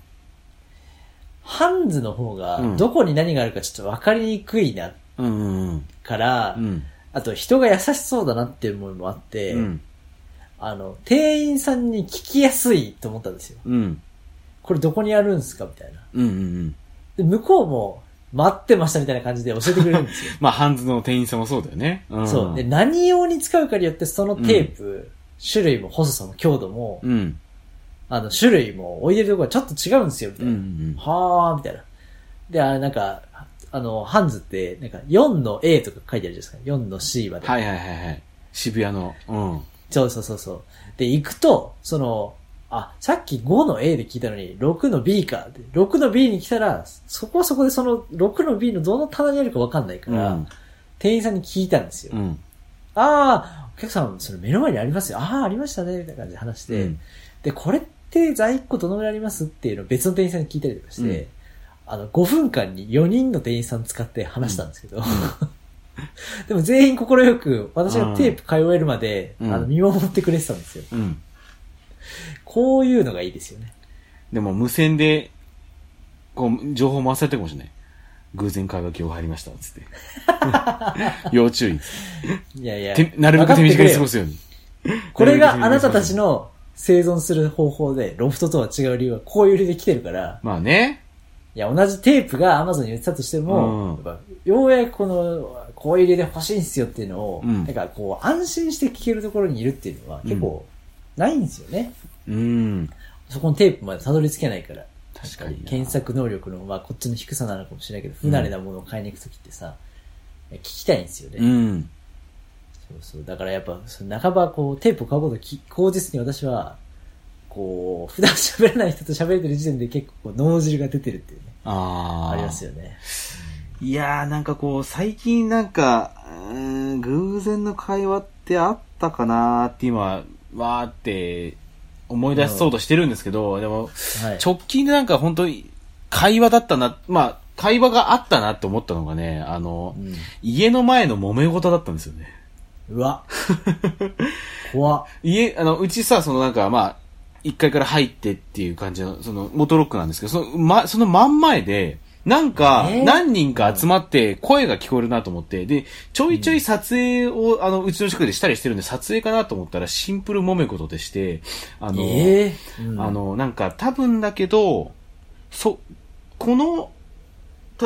B: ハンズの方
C: う
B: が、
C: ん
B: どこに何があるかちょっと分かりにくいな、
C: うん。うん。
B: から、
C: うん。
B: あと人が優しそうだなっていう思いもあって、
C: うん。
B: あの、店員さんに聞きやすいと思ったんですよ。
C: うん。
B: これどこにあるんですかみたいな。
C: うん。うん。
B: で、向こうも、待ってましたみたいな感じで教えてくれるんですよ。[LAUGHS]
C: まあ、ハンズの店員さんもそうだよね。うん。
B: そう。で、何用に使うかによってそのテープ、種類も細さも強度も、
C: うん。
B: あの、種類も置いてるところがちょっと違うんですよ、みた
C: うん。う
B: いな。
C: ん。
B: はー、みたいな。で、あれなんか、あの、ハンズって、なんか4の A とか書いてあるじゃないですか。4の C まで。
C: はいはいはいはい。渋谷の。うん。
B: そうそうそうそう。で、行くと、その、あ、さっき5の A で聞いたのに、6の B か。で6の B に来たら、そこはそこでその6の B のどの棚にあるかわかんないから、
C: うん
B: 店員さんに聞いたんですよ。
C: うん。
B: ああ、お客さん、それ目の前にありますよ。ああ、ありましたね、みたいな感じで話して、
C: うん
B: で、これって在庫どのぐらいありますっていうのを別の店員さんに聞いたりとかして、
C: うん
B: あの、5分間に4人の店員さん使って話したんですけど、[LAUGHS] でも全員心よく、私がテープ通えるまで、
C: うん
B: あの、見守ってくれてたんですよ。
C: うん。
B: こういうのがいいですよね。
C: でも無線で、こう、情報回されてるかもしれない。偶然会話今日入りました、つって。[LAUGHS] 要注意。
B: いやいや。
C: てなるべく手短に過ご
B: す。
C: すように。
B: これがあなたたちの生存する方法で、ロフトとは違う理由はこういう理由で来てるから、
C: まあね。
B: いや、同じテープが Amazon に売ってたとしても、
C: うん
B: やっぱようやくこの、こういう理由で欲しいんですよっていうのを、
C: うん
B: なんかこう、安心して聞けるところにいるっていうのは結構、ないんですよね。
C: うん。
B: そこのテープまでたどり着けないから。
C: 確かにな
B: 検索能力の、まあ、こっちの低さなのかもしれないけど、不慣れなものを買いに行くときってさ、聞きたいんですよね。
C: うん。
B: そうそう。だからやっぱ、その半ばこう、テープを買うことをき口実に私は、こう、普段喋らない人と喋れてる時点で結構脳汁が出てるっていうね、
C: ああ。
B: ありますよね。
C: いやー、なんかこう、最近なんか、うーん、偶然の会話ってあったかなーって今、わーって思い出そうとしてるんですけど、でも、
B: はい。
C: 直近でなんか本当に会話だったな、まあ、会話があったなって思ったのがね、あの、
B: うん
C: 家の前の揉め事だったんですよね。
B: うわ。怖っ。
C: 家、あの、うちさ、そのなんか、まあ、1階から入ってっていう感じの、その、モトロックなんですけど、その、ま、その真ん前で、なんか
B: え、ー
C: 何人か集まって声が聞こえるなと思って、で、ちょいちょい撮影を、あの、うちの近くでしたりしてるんで、撮影かなと思ったら、シンプル揉め事でして、あの、
B: ええうん
C: あの、なんか、多分だけど、そ、この、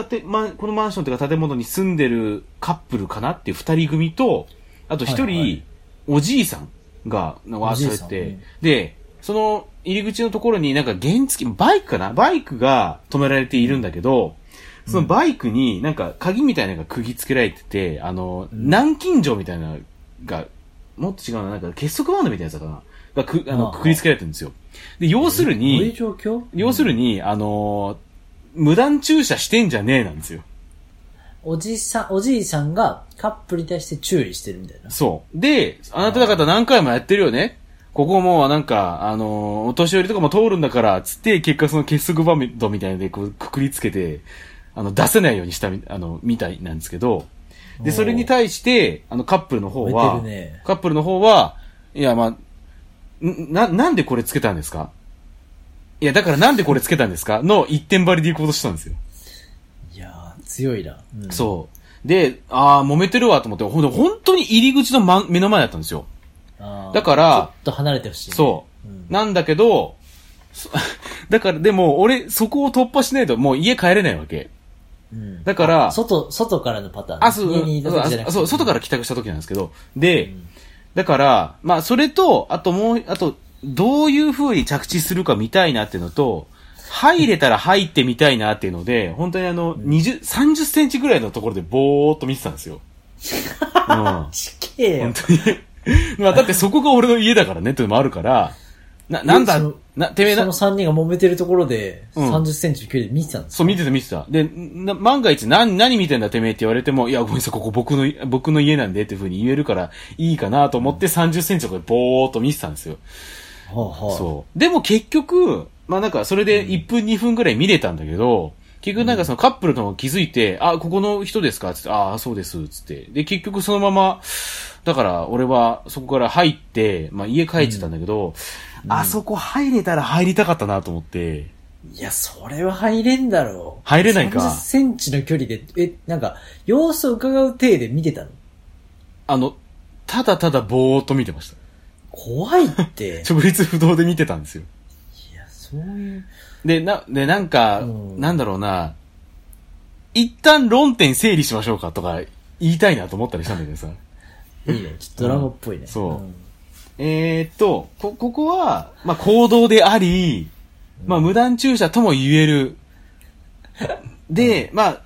C: 建、ま、このマンションというか建物に住んでるカップルかなっていう二人組と、あと一人、おじいさんが、わー
B: おじいさん
C: されて、
B: うん
C: で、その入り口のところになんか原付、バイクかな？バイクが止められているんだけど、そのバイクになんか鍵みたいなのが釘付けられてて、あの、
B: うん
C: 南京錠みたいなのが、もっと違うな、なんか結束バンドみたいなやつかな？がく、あの、くくりつけられてるんですよ。で、要するに、要するに、あのー無断駐車してんじゃねえなんですよ。
B: おじさん、おじいさんがカップルに対して注意してるみたいな。
C: そう。で、あなた方何回もやってるよねここもうなんか、あのーお年寄りとかも通るんだから、つって、結果その結束バンドみたいなので、こう、くくりつけて、あの、出せないようにしたみ、あの、みたいなんですけど、で、それに対して、あの、カップルの方は、
B: ね
C: カップルの方は、いや、まあ、んな、なんでこれつけたんですか？いや、だからなんでこれつけたんですか？の一点張りで行こうとしたんですよ。
B: 強いな。うん
C: そう。で、ああ、揉めてるわと思って、ほんと本当に入り口の、ま、目の前だったんですよ。だから
B: ちょっと離れてほしいね。
C: そう。
B: うん
C: なんだけど、そ [LAUGHS] だから、でも、俺、そこを突破しないと、もう家帰れないわけ。
B: うん
C: だから
B: あ外、外からのパターン。
C: あ、そう、そう、外から帰宅した時なんですけど、で、
B: うん
C: だから、まあ、それと、あともう、あと、どういう風に着地するか見たいなっていうのと、入れたら入ってみたいなっていうので、本当にあの、20、30センチぐらいのところでぼーっと見てたんですよ。うん。[LAUGHS]
B: ちけえよ
C: 本。当に。[LAUGHS] まあ、だってそこが俺の家だからねっていうのもあるから、な、なんだな、てめえな
B: その、3人が揉めてるところで、
C: うん
B: 30センチの距離で見てたんです
C: そう見てた見てた。で、な万が一何、何見てんだてめえって言われても、いや、ごめんなさい、ここ僕の、僕の家なんでっていう風に言えるからいいかなと思って30センチとかでぼーっと見てたんですよ。
B: はあはあ
C: そう。でも結局、まあなんかそれで1分2分ぐらい見れたんだけど、結局なんかそのカップルの方が気づいて、あ、ここの人ですか？つって、ああ、そうです、つって。で、結局そのまま、だから俺はそこから入って、まあ家帰ってたんだけど、あそこ入れたら入りたかったなと思って、
B: いや、それは入れんだろう。
C: 入れないか
B: 30センチの距離で、え、なんか、様子を伺う体で見てたの？
C: あの、ただただぼーっと見てました。
B: 怖いって。[LAUGHS]
C: 直立不動で見てたんですよ。
B: そういう。
C: で、な、で、なんか、
B: うん
C: なんだろうな、一旦論点整理しましょうかとか言いたいなと思ったりしたんだけどさ。
B: いいね。ちょっとドラマっぽいね。
C: そうんえーっと、こ、ここは、まあ、行動であり、まあ、無断駐車とも言える。で、まあ、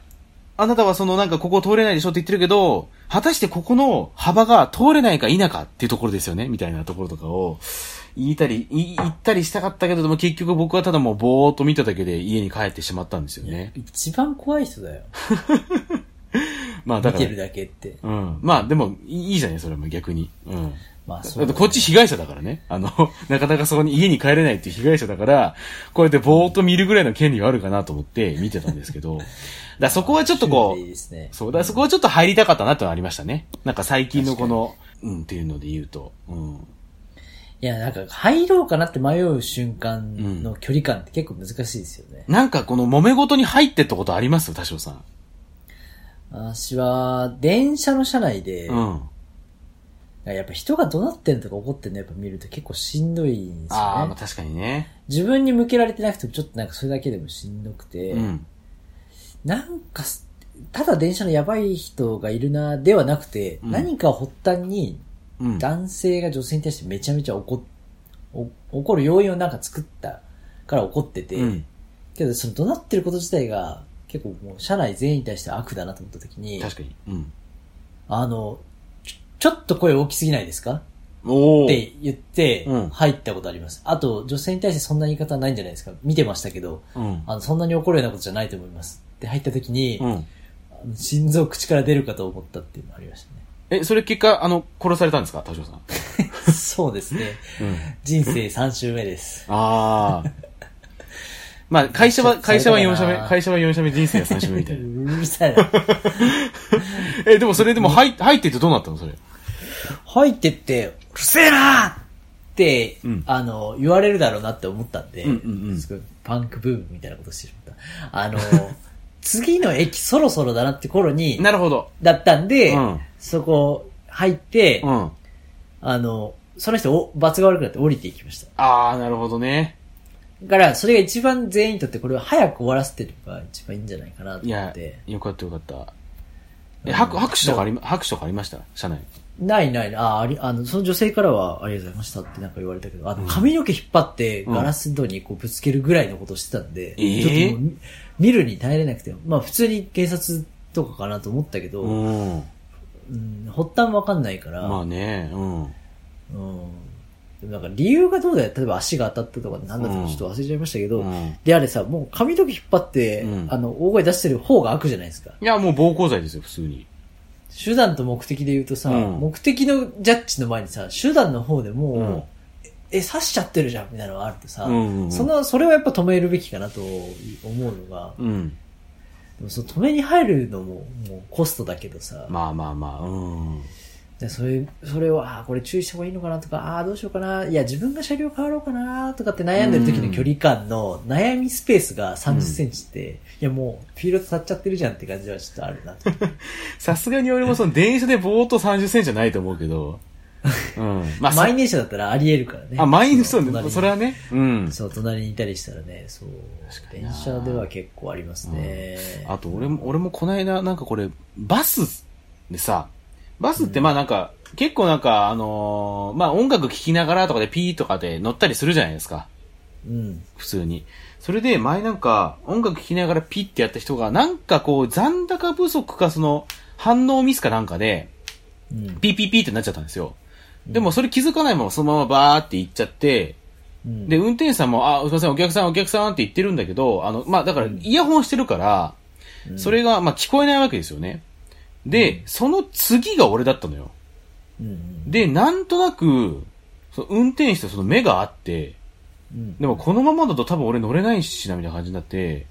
C: あなたはそのなんかここ通れないでしょって言ってるけど、果たしてここの幅が通れないか否かっていうところですよねみたいなところとかを言いたり、い言ったりしたかったけど、でも結局僕はただもうぼーっと見ただけで家に帰ってしまったんですよね。
B: 一番怖い人だよ。[LAUGHS]
C: まあだから
B: 見てる、だけって。
C: うん。まあでもいいいいじゃない、それも逆に。うん。
B: まあ、そうだね。
C: こっち被害者だからね。あの、[LAUGHS] なかなかそこに家に帰れないっていう被害者だから、こうやってぼーっと見るぐらいの権利があるかなと思って見てたんですけど、[LAUGHS] だそこはちょっとこ、
B: いいうですね。
C: そう、だそこはちょっと入りたかったなってのはありましたね。なんか最近のこの、うんっていうので言うと、うん。
B: いや、なんか、入ろうかなって迷う瞬間の距離感って結構難しいですよね。
C: なんかこの揉め事に入ってったことあります？多少さん。
B: 私は、電車の車内で、
C: うん。
B: やっぱ人が怒鳴ってんとか怒ってんのやっぱ見ると結構しんどいんです
C: ああ、
B: よね。
C: まあ確かにね。
B: 自分に向けられてなくてもちょっとなんかそれだけでもしんどくて、
C: うん。
B: なんかす、ただ電車のやばい人がいるな、ではなくて、
C: うん
B: 何か発端に
C: うん。
B: 男性が女性に対してめちゃめちゃ怒怒る要因をなんか作ったから怒ってて、
C: うん。
B: けどその怒鳴ってること自体が結構もう社内全員に対して悪だなと思った時に、
C: 確かに。うん。
B: あの、ちょちょっと声大きすぎないですか？って言って
C: うん
B: 入ったことあります。あと、女性に対してそんな言い方はないんじゃないですか？見てましたけど、
C: うん。
B: あの、そんなに怒るようなことじゃないと思います。って入った時に、
C: うん。
B: 心臓口から出るかと思ったっていうのがありました
C: え、それ結果、あの、殺されたんですか？多少さん。
B: ね。[LAUGHS] そうですね。
C: うん。
B: 人生3周目です。
C: ああ。まあ、会社は、会社は4社目、会社は4社目、人生は3社目みたいな。[LAUGHS]
B: うるさいな。[LAUGHS]
C: え、でもそれでも入入ってってどうなったのそれ？
B: 入ってって、うるせえなって、
C: うん
B: あの、言われるだろうなって思ったんで、
C: うんうんうん
B: すごいパンクブームみたいなことしてしまった。あの、次の駅そろそろだなって頃に、
C: なるほど。
B: だったんで、
C: うん
B: そこ入って、
C: うん。
B: あの、その人お、罰が悪くなって降りていきました。
C: ああ、なるほどね。
B: だから、それが一番全員にとってこれを早く終わらせてるのが一番いいんじゃないかなと思って。、
C: よかったよかった。
B: う
C: え、
B: ん
C: 拍拍手とかありま、拍手とかありました？社内。
B: ないないない。あ、あり、あの、その女性からはありがとうございましたってなんか言われたけど、あの、髪の毛引っ張って
C: うん
B: ガラス戸にこうぶつけるぐらいのことをしてたんで、
C: えー？
B: ちょっともう見見るに耐えれなくて、まあ普通に警察とかかなと思ったけど、
C: うん。
B: うん、発端わかんないから、
C: まあね、うん。
B: うん。でもなんか理由がどうだよ。例えば足が当たったとかなんだったかちょっと忘れちゃいましたけど、
C: うん
B: であれさ、もう髪の毛引っ張って、
C: うん
B: あの、大声出してる方が悪じゃないですか。
C: いや、もう暴行罪ですよ、普通に。
B: 手段と目的で言うとさ、
C: うん
B: 目的のジャッジの前にさ、手段の方でもう、
C: うん
B: え、刺しちゃってるじゃんみたいなのがあるとさ、
C: うんうんうん
B: その、それはやっぱ止めるべきかなと思うのが、
C: うん。
B: でもその止めに入るのも、もうコストだけどさ、
C: まあまあまあ、うん。
B: でそれ、それを、あーこれ注意した方がいいのかなとか、ああー、どうしようかな、いや、自分が車両変わろうかなとかって悩んでる時の距離感の悩みスペースが30センチって、いやもう、フィールド立っちゃってるじゃんって感じはちょっとあるなと。[LAUGHS]
C: さすがに俺もその電車でぼーっと30センチじゃないと思うけど。うん。まあ、
B: 満員電車だったらあり得るからね。
C: あ、満員、そうね。それはね。うん。
B: そう、隣にいたりしたらね、そう。電車では結構ありますね。
C: あと、俺も、俺もこの間、なんかこれ、バスでさ、バスってまあなんか、結構なんか、あのーまあ音楽聴きながらとかでピーとかで乗ったりするじゃないですか。
B: うん。
C: 普通に。それで、前なんか、音楽聴きながらピッてやった人が、なんかこう、残高不足か、その、反応ミスかなんかで、ピーピーピーってなっちゃったんですよ。でもそれ気づかないままそのままバーって行っちゃって、
B: うん
C: で、運転手さんも、あ、すいません、お客さん、お客さんって言ってるんだけど、あの、まあ、だから、イヤホンしてるから、それが、まあ、聞こえないわけですよね。で、その次が俺だったのよ。
B: うん。
C: で、なんとなく、その運転手とその目があって、
B: うん。
C: でもこのままだと多分俺乗れないしな、みたいな感じになって、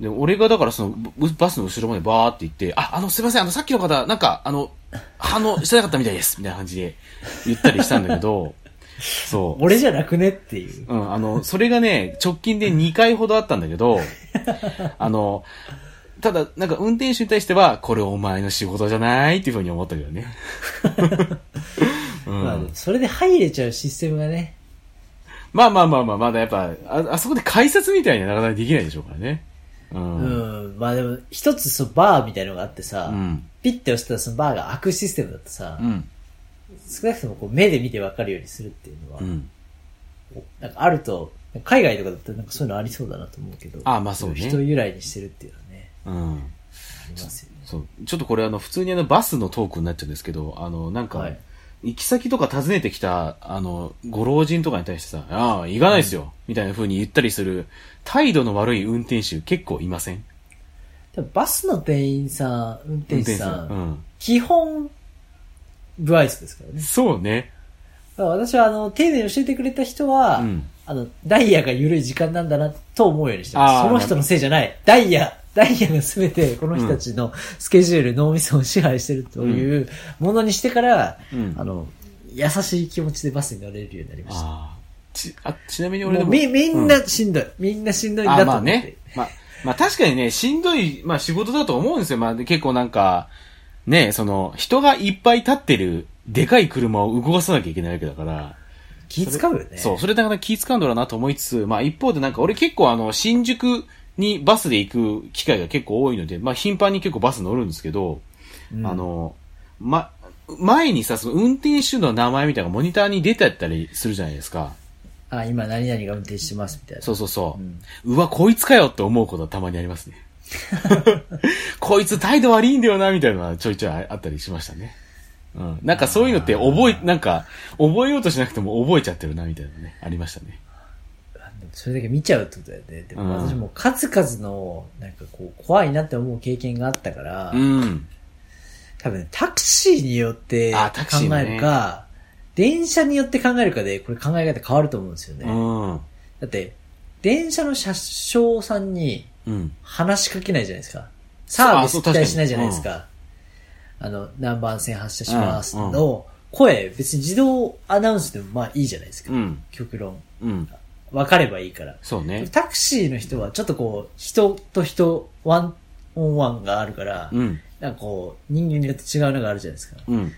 C: で、俺がだからその、ブバスの後ろまでバーって行って、あ、あの、すいません、あの、さっきの方、なんか、あの、反応してなかったみたいです、みたいな感じで言ったりしたんだけど、[LAUGHS] そう。
B: 俺じゃなくねっていう。
C: うん、あの、それがね、直近で2回ほどあったんだけど、[LAUGHS] あの、ただ、なんか運転手に対しては、これお前の仕事じゃないっていうふうに思ったけどね。[LAUGHS] うん
B: まあ、それで入れちゃうシステムがね。
C: まあまあまあまあ、まだやっぱ、ああそこで改札みたいにはなかなかできないでしょうからね。う。
B: うんん。まあでも、一つそう、バーみたいのがあってさ、
C: うん。
B: ピッて押したらそのバーが開くシステムだとさ、
C: うん。
B: 少なくともこう目で見てわかるようにするっていうのは、
C: うん。
B: なんかあると、海外とかだったらなんかそういうのありそうだなと思うけど、
C: あまあそうね
B: 人由来にしてるっていうのはね、
C: うん。
B: ありますよね。
C: そう。ちょっとこれあの、普通にあの、バスのトークになっちゃうんですけど、あの、なんか、
B: はい
C: 行き先とか訪ねてきた、あの、ご老人とかに対してさ、ああ、行かないですよ、みたいな風に言ったりする、態度の悪い運転手結構いません？
B: でもバスの店員さん、運転手さん、
C: うん。
B: 基本、不愛想ですからね。
C: そうね。
B: 私はあの、丁寧に教えてくれた人は、
C: うん
B: あの、ダイヤが緩い時間なんだなと思うようにしてます。その人のせいじゃない。ダイヤ、ダイヤが全てこの人たちのスケジュール、脳みそを支配してるというものにしてから、
C: うん
B: あの、優しい気持ちでバスに乗れるようになりました。
C: ち、あ、ちなみに俺でも。
B: み、みん
C: う
B: なしんどい。みんなしんどいんだ
C: あ、
B: と思って。
C: まあね。まあ、まあ確かにね、しんどい、まあ仕事だと思うんですよ。まあで結構なんか、ね、その、人がいっぱい立ってる、でかい車を動かさなきゃいけないわけだから。
B: 気使うよね。
C: そう、それだから気使うんだろうなと思いつつ、まあ一方でなんか俺結構あの、新宿にバスで行く機会が結構多いので、まあ頻繁に結構バス乗るんですけど、
B: うん
C: あの、ま、前にさ、その運転手の名前みたいなのがモニターに出てったりするじゃないですか。
B: あ、今何々が運転してますみたいな。
C: そうそうそう。
B: うん
C: うわ、こいつかよって思うことはたまにありますね。[LAUGHS] こいつ態度悪いんだよな、みたいなのはちょいちょいあったりしましたね。うん。なんかそういうのって覚え、なんか、覚えようとしなくても覚えちゃってるな、みたいなね、ありましたね。
B: それだけ見ちゃうってことだよね。でも
C: うん
B: 私も数々の、なんかこう、怖いなって思う経験があったから、
C: うん。
B: 多分ねタクシーによって考えるか、電車によって考えるかで、これ考え方変わると思うんですよね。
C: うん。
B: だって、電車の車掌さんに
C: うん。
B: 話しかけないじゃないですか。サービス期待しないじゃないですか。あの、何番線発車しますの声、別に自動アナウンスでもまあいいじゃないですか。
C: うん。
B: 極論。
C: うん。
B: 分かればいいから。
C: そうね。
B: タクシーの人はちょっとこう、人と人、ワンオンワンがあるから、
C: うん。
B: なんかこう、人間によって違うのがあるじゃないですか。だ
C: うん。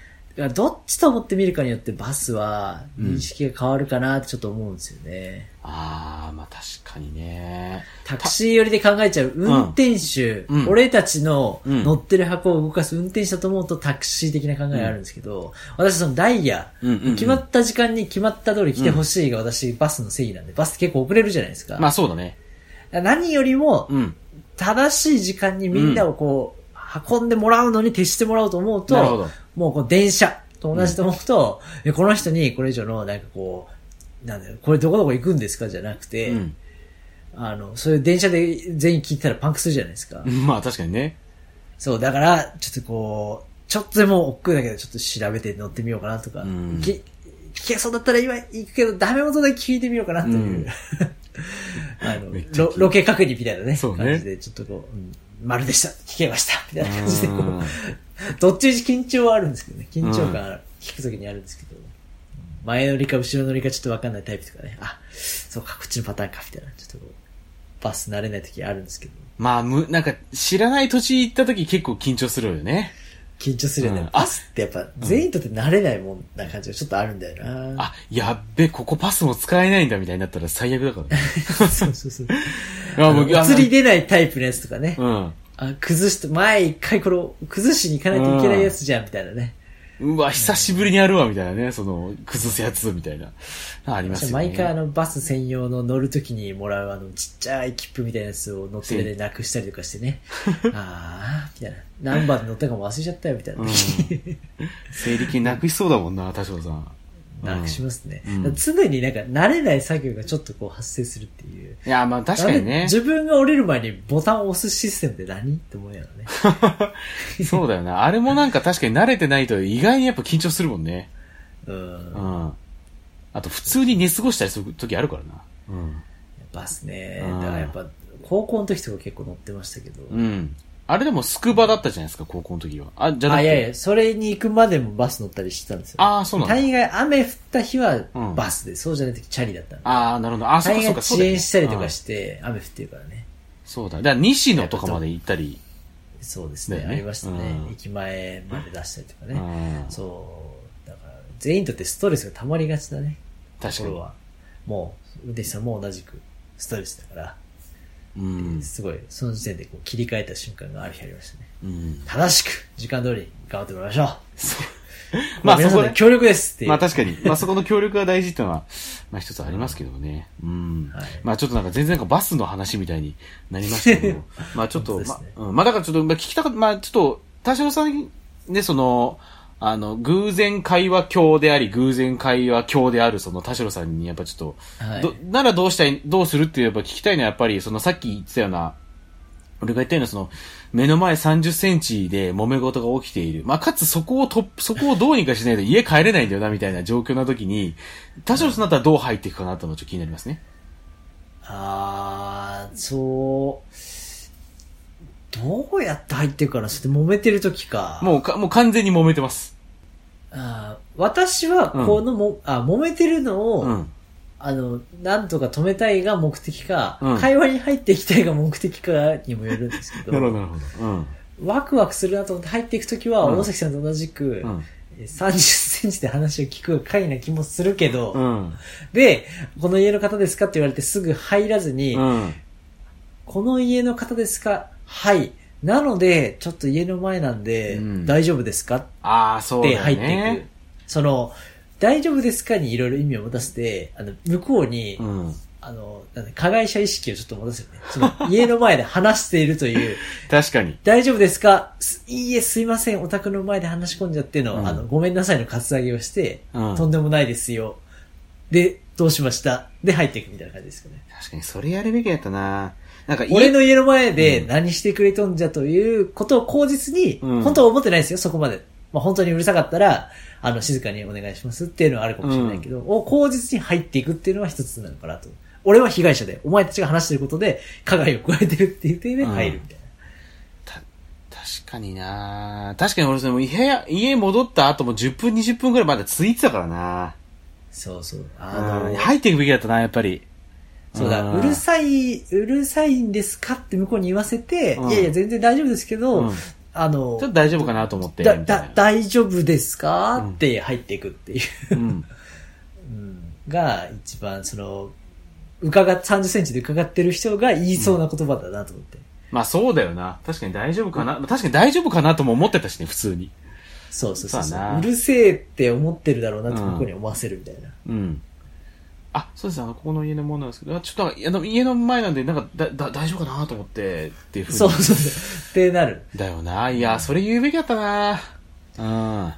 B: どっちと思って見るかによってバスは認識が変わるかなってちょっと思うんですよね。
C: ああ、まあ確かにね。
B: タクシー寄りで考えちゃう運転手、
C: うん
B: 俺たちの
C: うん
B: 乗ってる箱を動かす運転手だと思うとタクシー的な考えがあるんですけど、私そのダイヤ、
C: うんうんうん
B: 決まった時間に決まった通り来てほしいが私バスの正義なんで、バス結構遅れるじゃないですか。
C: まあそうだね。
B: 何よりも
C: うん。
B: 正しい時間にみんなをこう、運んでもらうのに徹してもらおうと思うと、もうこう電車、と同じと思うと、えこの人にこれ以上の、なんかこう、なんだよ、これどこどこ行くんですか？じゃなくて、
C: うん。
B: あの、そういう電車で全員聞いたらパンクするじゃないですか。[LAUGHS]
C: まあ確かにね。
B: そう、だから、ちょっとこう、ちょっとでも億劫だけど、ちょっと調べて乗ってみようかなとか、
C: うん。
B: き聞けそうだったら今行くけど、ダメ元で聞いてみようかなという、
C: うん。[LAUGHS]
B: あのロ、ロケ確認みたいなね、
C: そうね。
B: 感じで、ちょっとこう、うん、丸でした、聞けました、みたいな感じで、こ
C: う
B: どっちみち緊張はあるんですけどね、緊張感あ聞くときにあるんですけど、前乗りか後ろ乗りかちょっとわかんないタイプとかね、あ、そうか、こっちのパターンか、みたいな、ちょっとこう、バス慣れないときあるんですけど、
C: まあ、む、なんか、知らない土地行った時結構緊張するよね。
B: 緊張するよね。
C: うん
B: バスってやっぱ全員にとって慣れないもんな感じがちょっとあるんだよな。
C: あ、やっべ、ここパスも使えないんだみたいになったら最悪だからね。
B: そうそうそう。[LAUGHS]
C: あもう
B: あの映り出ないタイプのやつとかね。
C: うん。
B: あ崩して、前一回これを崩しに行かないといけないやつじゃん、みたいなね。
C: うわ、久しぶりにやるわ、みたいなね。その、崩すやつ、みたいな。ありますよね。
B: 毎回あのバス専用の乗るときにもらうあのちっちゃい切符みたいなやつを乗ってでなくしたりとかしてね。[LAUGHS] ああ、みたいな。何番で乗ったかも忘れちゃったよ、みたいな。
C: 整理券なくしそうだもんな、田代さん。
B: なくしますね。
C: うん
B: 常になんか慣れない作業がちょっとこう発生するっていう。
C: いや、まあ確かにね。
B: 自分が降りる前にボタンを押すシステムって何？[LAUGHS] って思うよね。[LAUGHS]
C: そうだよな。あれもなんか確かに慣れてないと意外にやっぱ緊張するもんね。
B: うん。
C: うん。あと普通に寝過ごしたりする時あるからな。うん。
B: バスね。
C: うん
B: だからやっぱ、高校の時とか結構乗ってましたけど。
C: うん。あれでもスクバだったじゃないですか、高校の時は。あ、じゃなく
B: あ、
C: て。
B: いやいや、それに行くまでもバス乗ったりしてたんですよ。
C: ああ、そうなんだ。
B: 大概雨降った日は
C: うん
B: バスで、そうじゃない時チャリだったんで。
C: ああ、なるほど。あ、そうかそうか、そうだよね
B: 遅延したりとか
C: うん
B: して、雨降ってるからね。
C: そうだ。だから西野とかまで行ったり。
B: そうですね。ありましたね
C: うん。
B: 駅前まで出したりとか
C: う
B: ね。
C: ん。
B: そう。だから、全員にとってストレスが溜まりがちだね。
C: 確かに
B: ところ。は。もう、運転手さんも同じくストレスだから、
C: うん。
B: すごい、その時点でこう切り替えた瞬間がある日ありましたね。
C: うん。
B: 正しく、時間通り頑張ってもらいましょう。[LAUGHS]
C: まあそこで
B: 皆さんで、協力ですっていう。
C: まあ確かに。まあそこの協力が大事っていうのは、まあ一つありますけどね。うん。
B: はい
C: まあちょっとなんか全然なんかバスの話みたいになりましたけど、[LAUGHS] まあちょっと、ま
B: 本当ですね
C: あ、うん、まあだからちょっと、まあ聞きたかった、まあちょっと、田代さんね、その、あの、偶然会話教であり、偶然会話教である、その田代さんにやっぱちょっと、
B: はい
C: ど、ならどうしたい、どうするってやっぱ聞きたいのはやっぱり、そのさっき言ってたような、俺が言ったようなその、目の前30センチで揉め事が起きている。まあ、かつそこをと、そこをどうにかしないと家帰れないんだよな、みたいな状況な時に、田代さんだったらどう入っていくかなってのがちょっと気になりますね。
B: あー、そう、どうやって入ってるかなそれで揉めてる時か。
C: もうか、もう完全に揉めてます。
B: あー私は、このも、あ、揉めてるのを、
C: うん。
B: あの、なんとか止めたいが目的か、
C: うん
B: 会話に入っていきたいが目的かにもよるんですけど、[LAUGHS]
C: なるほど、なるほど。うん。
B: ワクワクするなと思って入っていくときは、
C: うん
B: 大崎さんと同じく、
C: うん。
B: え30センチで話を聞く回な気もするけど、
C: うん。
B: で、この家の方ですかって言われてすぐ入らずに、
C: うん。
B: この家の方ですかはい。なので、ちょっと家の前なんで、
C: うん
B: 大丈夫ですか？っ
C: ああ、そうだよ
B: て入っていく。
C: ね。
B: その、大丈夫ですかにいろいろ意味を持たせて、あの、向こうに、
C: うん。
B: あの、加害者意識をちょっと持たせるね。その、[LAUGHS] 家の前で話しているという、
C: 確かに。
B: 大丈夫ですか？すいいえ、すいません。お宅の前で話し込んじゃっての、
C: うん
B: あの、ごめんなさいのカツアゲをして、
C: うん
B: とんでもないですよ。で、どうしました？で、入っていくみたいな感じですかね。
C: 確かに、それやるべきやったな。なんか家、
B: 俺の家の前で
C: うん
B: 何してくれとんじゃということを口実に、
C: うん
B: 本当は思ってないですよ、そこまで。まあ本当にうるさかったら、あの、静かにお願いしますっていうのはあるかもしれないけど、を口実に入っていくっていうのは一つなのかなと。俺は被害者で、お前たちが話してることで、加害を加えてるっていう点で入るみたいな。
C: た、確かにな確かに俺その部屋、家戻った後も10分20分くらいまだついてたからな
B: そうそう。あ
C: うん
B: の、
C: 入っていくべきだったな、やっぱり。
B: そうだ、
C: ん
B: うるさい、うるさいんですかって向こうに言わせて、
C: うん
B: いやいや、全然大丈夫ですけど、
C: うん
B: あの、
C: ちょっと大丈夫かなと思って。
B: だ、だ、大丈夫ですか、
C: うん
B: って入っていくっていう。
C: うん。
B: うん [LAUGHS] が一番その、伺っ、30センチで伺ってる人が言いそうな言葉だなと思って。
C: まあそうだよな。確かに大丈夫かな。確かに大丈夫かなとも思ってたしね、普通に。
B: そうそうそうそう
C: そう
B: るせえって思ってるだろうなって
C: うん
B: ここに思わせるみたいな。
C: うん。あ、そうです。あの、ここの家のものなんですけど、あちょっと、あの、家の前なんで、なんか、だ、だ、大丈夫かなと思って、っていうふうに。
B: そうそうそう。ってなる。
C: だよな。いや、それ言うべきだったな。うん。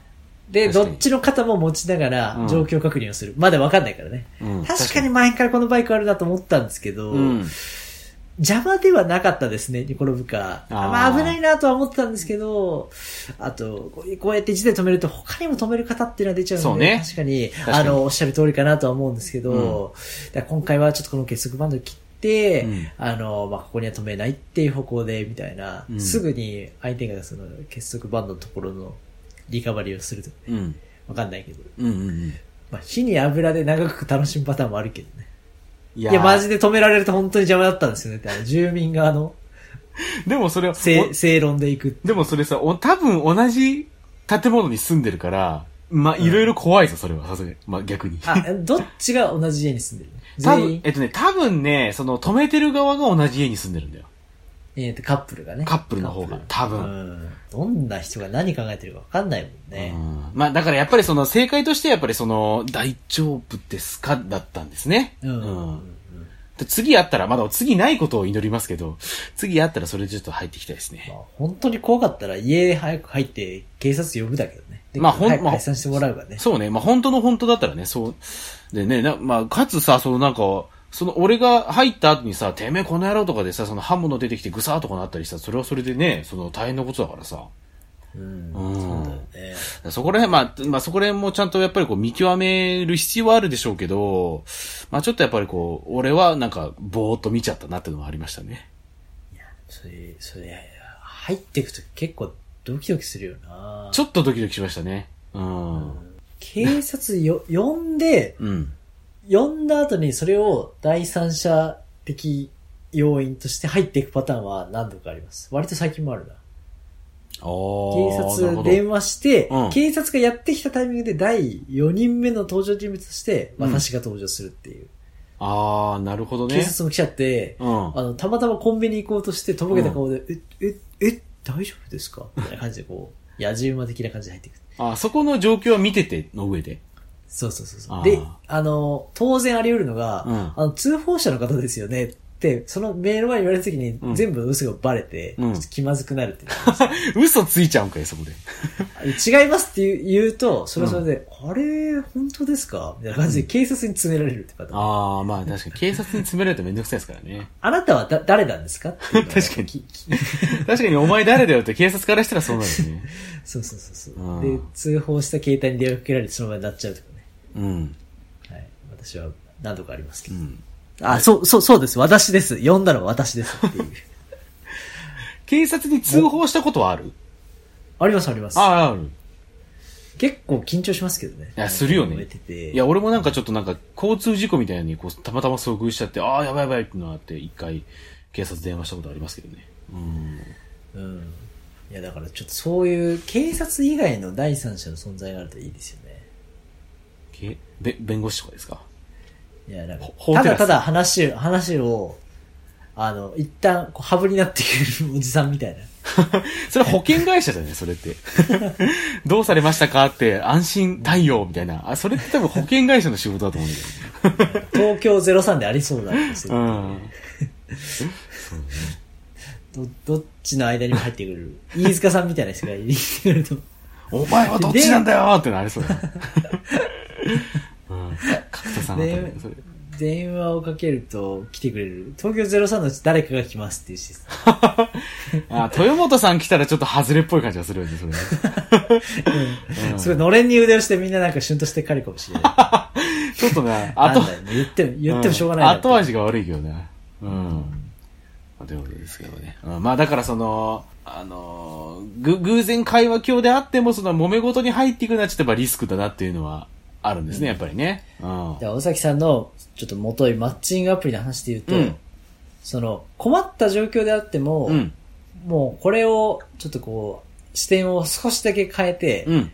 B: で、どっちの肩も持ちなが
C: う
B: ら
C: ん
B: 状況確認をする。まだわかんないからね。
C: うん
B: 確かに前からこのバイクあるなと思ったんですけど、
C: うん。
B: 邪魔ではなかったですね、ニコロブカ。
C: あー
B: まあ危ないなとは思ってたんですけど、あと、こうやって自で止めると他にも止める方っていうのは出ちゃうので、
C: ね
B: 確かに、
C: かに
B: あの、おっしゃる通りかなとは思うんですけど、だから今回はちょっとこの結束バンドを切って、
C: うん
B: あの、まあ、ここには止めないっていう方向で、みたいな、
C: うん
B: すぐに相手がその結束バンドのところのリカバリーをするとかね、
C: うん。
B: わかんないけど、
C: うんうんうん。
B: まあ、火に油で長く楽しむパターンもあるけどね。
C: い
B: いや、マジで止められると本当に邪魔だったんですよねって、あの住民側の
C: でもそれは、
B: 正正論で行く。
C: おでもそれさ、お多分同じ建物に住んでるから、まあ、いろいろ怖いぞ、それは、さすがに。まあ、逆に。
B: あ、どっちが同じ家に住んでる
C: 多
B: 全員、
C: えっとね、多分ね、その、止めてる側が同じ家に住んでるんだよ。
B: えっと、カップルがね。
C: カップルの方が多分
B: うん。どんな人が何考えてるか分かんないもんね。
C: うんまあ、だからやっぱりその、正解としてやっぱりその、大丈夫ですかだったんですね。
B: うん。うん
C: で次あったら、まだ次ないことを祈りますけど、次あったらそれでちょっと入っていきたいですね
B: ま。あ、本当に怖かったら家早く入って警察呼ぶだけどね。で
C: まあほんまあ
B: 解散してもらうがね。
C: そうね。まあ、本当の本当だったらね、そう。でね、なまあ、かつさ、そのなんか、その俺が入った後にさ、てめえこの野郎とかでさ、その刃物出てきてぐさーとかなったりさ、それはそれでね、その大変なことだからさ。
B: うん。
C: うん
B: そうだよね。
C: そこら辺、まあ、まあそこら辺もちゃんとやっぱりこう見極める必要はあるでしょうけど、まあちょっとやっぱりこう、俺はなんかぼーっと見ちゃったなっていうのはありましたね。
B: それ、それ、入っていくと結構ドキドキするよな
C: ちょっとドキドキしましたね。うん。
B: 警察よ、呼んで、
C: うん。
B: 呼んだ後にそれを第三者的要因として入っていくパターンは何度かあります。割と最近もあるな。
C: あ
B: 警
C: あ。
B: 察電話して、
C: うん
B: 警察がやってきたタイミングで第4人目の登場人物として、
C: うん
B: 私が登場するっていう。
C: ああ、なるほどね。
B: 警察も来ちゃって、
C: うん。
B: あの、たまたまコンビニ行こうとして、とぼけた顔で、え、え、え、大丈夫ですか？みたいな感じでこう、野じ馬的な感じで入ってくる。
C: あそこの状況は見てての上で。
B: そうそうそうそう。
C: あー
B: で、あの、当然あり得るのが、
C: うん
B: あの、通報者の方ですよねって、その目の前に言われた時に、
C: うん
B: 全部嘘がバレて、
C: うん
B: 気まずくなるって。[LAUGHS]
C: 嘘ついちゃうんかい、そこで。
B: 違いますって言うと、それはそれで、あれ、本当ですか？みたいな感じで警察に詰められるってパターン。あ
C: ああ、まあ確かに警察に詰められるとめんどくさいですからね。
B: なたはだ誰なんですか
C: 確かに確かにお前誰だよって警察からしたらそうなるよね。[LAUGHS]
B: そうそうそうそうう。
C: ん
B: で、通報した携帯に電話かけられてそのままになっちゃうとかね。
C: うん。
B: はい。私は何度かありますけど。
C: うん。
B: あ、そう、そう、そうです。私です。呼んだのは私ですっていう。[LAUGHS]
C: 警察に通報したことはある？
B: ありますあります。
C: ああ、ある。
B: 結構緊張しますけどね。
C: いやするよね
B: 燃えてて
C: いや、俺もなんかちょっとなんか、交通事故みたいなのにこう、たまたま遭遇しちゃって、ああ、やばいやばいってのがあって、一回、警察電話したことありますけどね。うん。
B: うん。いや、だからちょっとそういう警察以外の第三者の存在があるといいですよね。
C: けべ、弁護士とかですか？
B: いや、なんかただただ話を、話を、あの、一旦、こう、ハブになってくるおじさんみたいな。[LAUGHS]
C: それは保険会社じゃないそれって。[LAUGHS] どうされましたかって、安心対応みたいな。あ、それって多分保険会社の仕事だと思うんだけ [LAUGHS]
B: 東京03でありそうなんです
C: ど。
B: よ。
C: うん。
B: ど、どっちの間にも入ってくる。飯塚さんみたいな人がいてくると。
C: お前はどっちなんだよってのありそうだね。うん。角田さんあたり
B: で
C: それ
B: 電話をかけると来てくれる。東京03のうち誰かが来ますっていうシステ [LAUGHS]
C: あ、豊本さん来たらちょっと外れっぽい感じがするよね、それね。
B: ム。すごい、のれんに腕をしてみんななんかシュンとして帰るかもしれない。[LAUGHS]
C: ちょっとね、
B: あ
C: 後
B: と、言っても、言ってもしょうがないなって
C: 後味が悪いけどね。うん。まあということですけどね。うんまあだからその、あのー、ぐ、偶然会話鏡であっても、その揉め事に入っていくのはちょっとやっぱリスクだなっていうのはあるんですね、やっぱりね。うん。
B: じゃあ、尾崎さんの、ちょっと元いマッチングアプリの話で言うと、
C: うん
B: その、困った状況であっても、
C: うん。
B: もうこれを、ちょっとこう、視点を少しだけ変えて、
C: うん。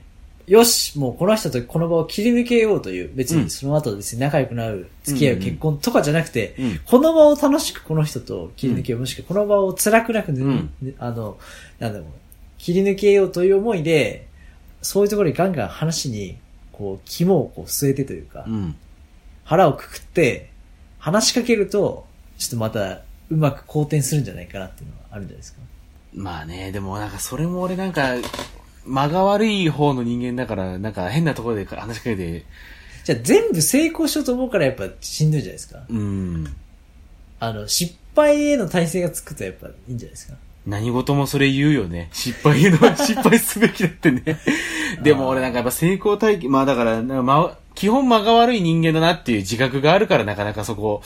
B: よし、もうこの人とこの場を切り抜けようという、別
C: うん
B: にその後別に仲良くなる、付き合う、
C: うん
B: 結婚とかじゃなくて、
C: うん
B: この場を楽しくこの人と切り抜けよう、もしくはこの場を辛くなく、
C: ん
B: あの、なんだろう、切り抜けようという思いで、そういうところにガンガン話に、こう、肝をこう据えてというか、
C: うん。
B: 腹をくくって、話しかけると、ちょっとまた、うまく好転するんじゃないかなっていうのはあるんじゃないですか？
C: まあね、でもなんかそれも俺なんか、間が悪い方の人間だから、なんか変なところで話しかけて、
B: じゃあ全部成功しようと思うからやっぱしんどいじゃないですか。
C: うん。
B: あの、失敗への体制がつくとやっぱいいんじゃないですか？
C: 何事もそれ言うよね。失敗の、[LAUGHS] 失敗すべきだってね。でも俺なんかやっぱ成功体験、まあだから、ま、基本間が悪い人間だなっていう自覚があるからなかなかそこ、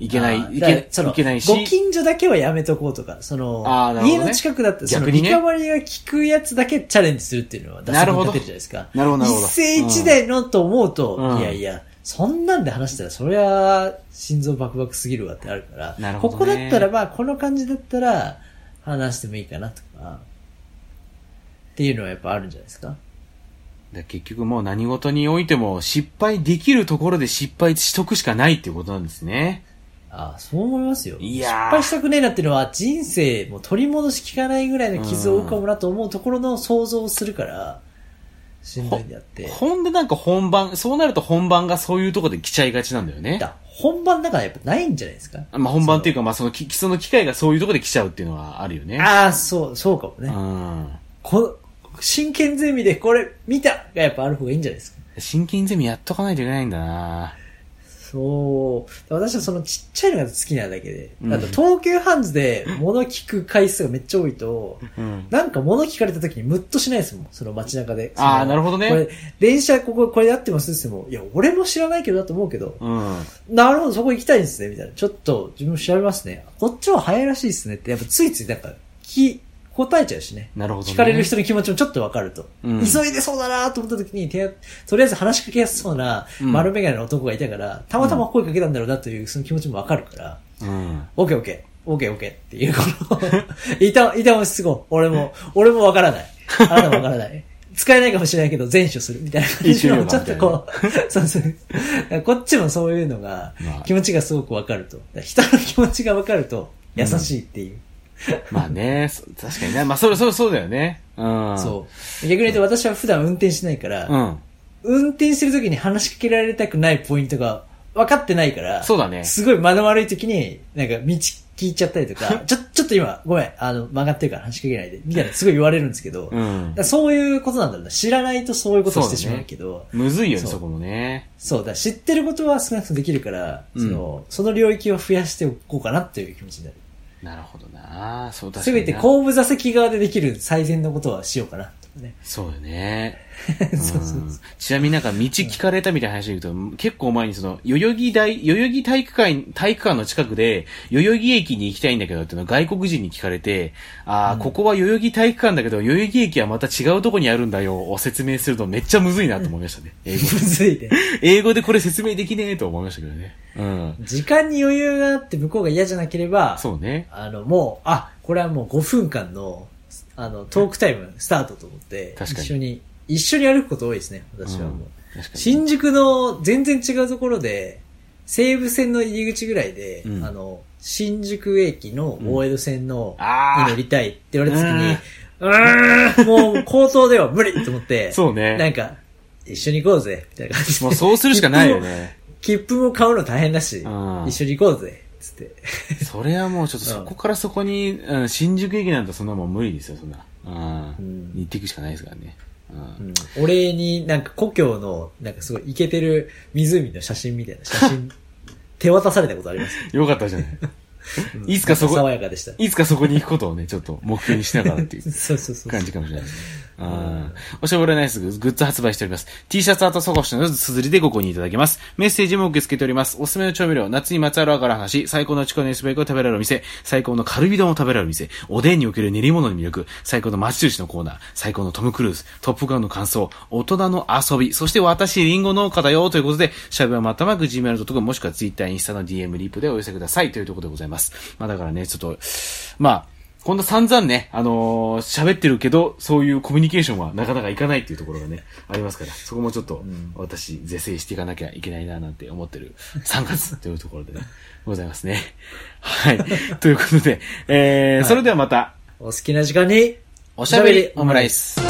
C: いけない、いけいけないし。
B: ご近所だけはやめとこうとか、その、
C: ね
B: 家の近くだったら、その、リカバリーが効くやつだけチャレンジするっていうのは、
C: なるほど
B: 立てるじゃないですか。
C: なるほどなるほど
B: 一世一代のと思うと、
C: うん
B: いやいや、そんなんで話したら、そりゃ、心臓バクバクすぎるわってあるから、
C: なるほどね
B: ここだったら、まあ、この感じだったら、話してもいいかなとか、っていうのはやっぱあるんじゃないですか？
C: で結局もう何事においても失敗できるところで失敗しとくしかないっていうことなんですね。
B: ああ、そう思いますよ。
C: いやー
B: 失敗したくねえなっていうのは、人生もう取り戻し効かないぐらいの傷を負うかもなと思うところの想像をするから、しんどいんであって。
C: ほんでなんか本番、そうなると本番がそういうところで来ちゃいがちなんだよね。
B: だ本番だからやっぱないんじゃないですか？
C: まあ本番っていうか、まあそのき、その機会がそういうところで来ちゃうっていうのはあるよね。
B: ああ、そう、そうかもね。
C: うん。
B: こ真剣ゼミでこれ見たがやっぱある方がいいんじゃないですか？
C: 真剣ゼミやっとかないといけないんだな
B: そう。私はそのちっちゃいのが好きなだけで。
C: うん
B: あと東急ハンズで物聞く回数がめっちゃ多いと、
C: うん。
B: なんか物聞かれた時にムッとしないですもん。その街中で。
C: あー
B: その
C: なるほどね
B: これ、電車ここ、これで合ってますって言っても、いや、俺も知らないけどだと思うけど、
C: うん。
B: なるほど、そこ行きたいんですね、みたいな。ちょっと自分も調べますね。こっちは早いらしいですねって、やっぱついついなんか、き、答えちゃうしね。
C: なるほどね
B: 聞かれる人の気持ちもちょっとわかると。
C: うん
B: 急いでそうだなと思った時に、手とりあえず話しかけやすそうな
C: うん
B: 丸眼鏡の男がいたから、たまたま声かけたんだろうなというその気持ちもわかるから、
C: うん。
B: オッケーオッケー、オッケーオッケーっていう、この、[LAUGHS] いた、いたもすごい。俺も、俺もわからない。あなたもわからない。使えないかもしれないけど、全処するみたいな感じの、ちょっとこう、[LAUGHS] そうそう。こっちもそういうのが
C: まあ、
B: 気持ちがすごくわかると。人の気持ちがわかると、優しいっていう。[LAUGHS]
C: まあね、そ確かにね。まあそれ、それ、そうだよね。うん。
B: そう。逆に言うと私は普段運転しないから、
C: うん。
B: 運転してる時に話しかけられたくないポイントが分かってないから、
C: そうだね
B: すごい間の悪い時に、なんか道聞いちゃったりとか、[LAUGHS] ちょ、ちょっと今、ごめん、あの、曲がってるから話しかけないで、みたいなすごい言われるんですけど、
C: うん。
B: らそういうことなんだろうな。知らないとそういうことをしてしまうけど、
C: むずいよね、
B: そ
C: こもね。
B: そうだ、知ってることは少なくともできるから、
C: うん
B: その、その領域を増やしておこうかなっていう気持ちになる。
C: なるほどなそう、確か
B: せ
C: にな。
B: めて後部座席側でできる最善のことはしようかな、ね。
C: そうよね。[LAUGHS]
B: そうそう
C: ちなみになんか道聞かれたみたいな話で言うと、結構前にその、代々木大、代々木体育館、体育館の近くで、代々木駅に行きたいんだけどっていうのを外国人に聞かれて、ああ、ここは代々木体育館だけど、代々木駅はまた違うとこにあるんだよ、を説明するとめっちゃむずいなと思いましたね。[LAUGHS] 英語
B: むずいね。[LAUGHS]
C: 英語でこれ説明できねえと思いましたけどね。うん。
B: 時間に余裕があって向こうが嫌じゃなければ、
C: そうね。
B: あの、もう、あ、これはもう5分間の、あの、トークタイムスタートと思って、一緒に、一緒に歩くこと多いですね、私はもう。新宿の全然違うところで、西武線の入り口ぐらいで、
C: うん。
B: あの、新宿駅の大江戸線の、に乗りたいって言われた時に、うーん、もう口頭では無理と思って、
C: そうね。
B: なんか、一緒に行こうぜ、みたいな感じで。
C: もうそうするしかないよね。
B: 切符も買うの大変だし、
C: うん。
B: 一緒に行こうぜ、つって。[LAUGHS]
C: それはもうちょっとそこからそこに、うん、新宿駅なんてそんなもん無理ですよ、そんな。うん。
B: うん
C: 行っていくしかないですからね。うん。
B: うん俺になんか故郷の、なんかすごいイケてる湖の写真みたいな写真、[LAUGHS] 手渡されたことあります？
C: よかったじゃない。
B: うん
C: いつかそこ
B: 爽やかでした。
C: いつかそこに行くことをね、ちょっと目標にしながらっていう [LAUGHS]
B: そうそうそう。
C: 感じかもしれないですね。ううん。おしゃべりナイスグッズ発売しております。T シャツアートソゴシの綴りでご購入いただけます。メッセージも受け付けております。おすすめの調味料、夏にまつわるあから話、最高のチコのエスベークを食べられるお店、最高のカルビ丼を食べられるお店、おでんにおける練り物の魅力、最高の町寿司のコーナー、最高のトム・クルーズ、トップガンの感想、大人の遊び、そして私、リンゴ農家だよということで、シャベはまたまく gmail.com もしくは Twitter、インスタの DM リップでお寄せくださいというところでございます。まあだからね、ちょっと、まあ、こんな散々ね、あのー喋ってるけど、そういうコミュニケーションはなかなかいかないっていうところがね、ありますから、そこもちょっと、私、是正していかなきゃいけないな、なんて思ってる3月というところでね、ございますね。はい。[LAUGHS] ということで、えーそれではまた、
B: お好きな時間に、
C: おしゃべりオムライス。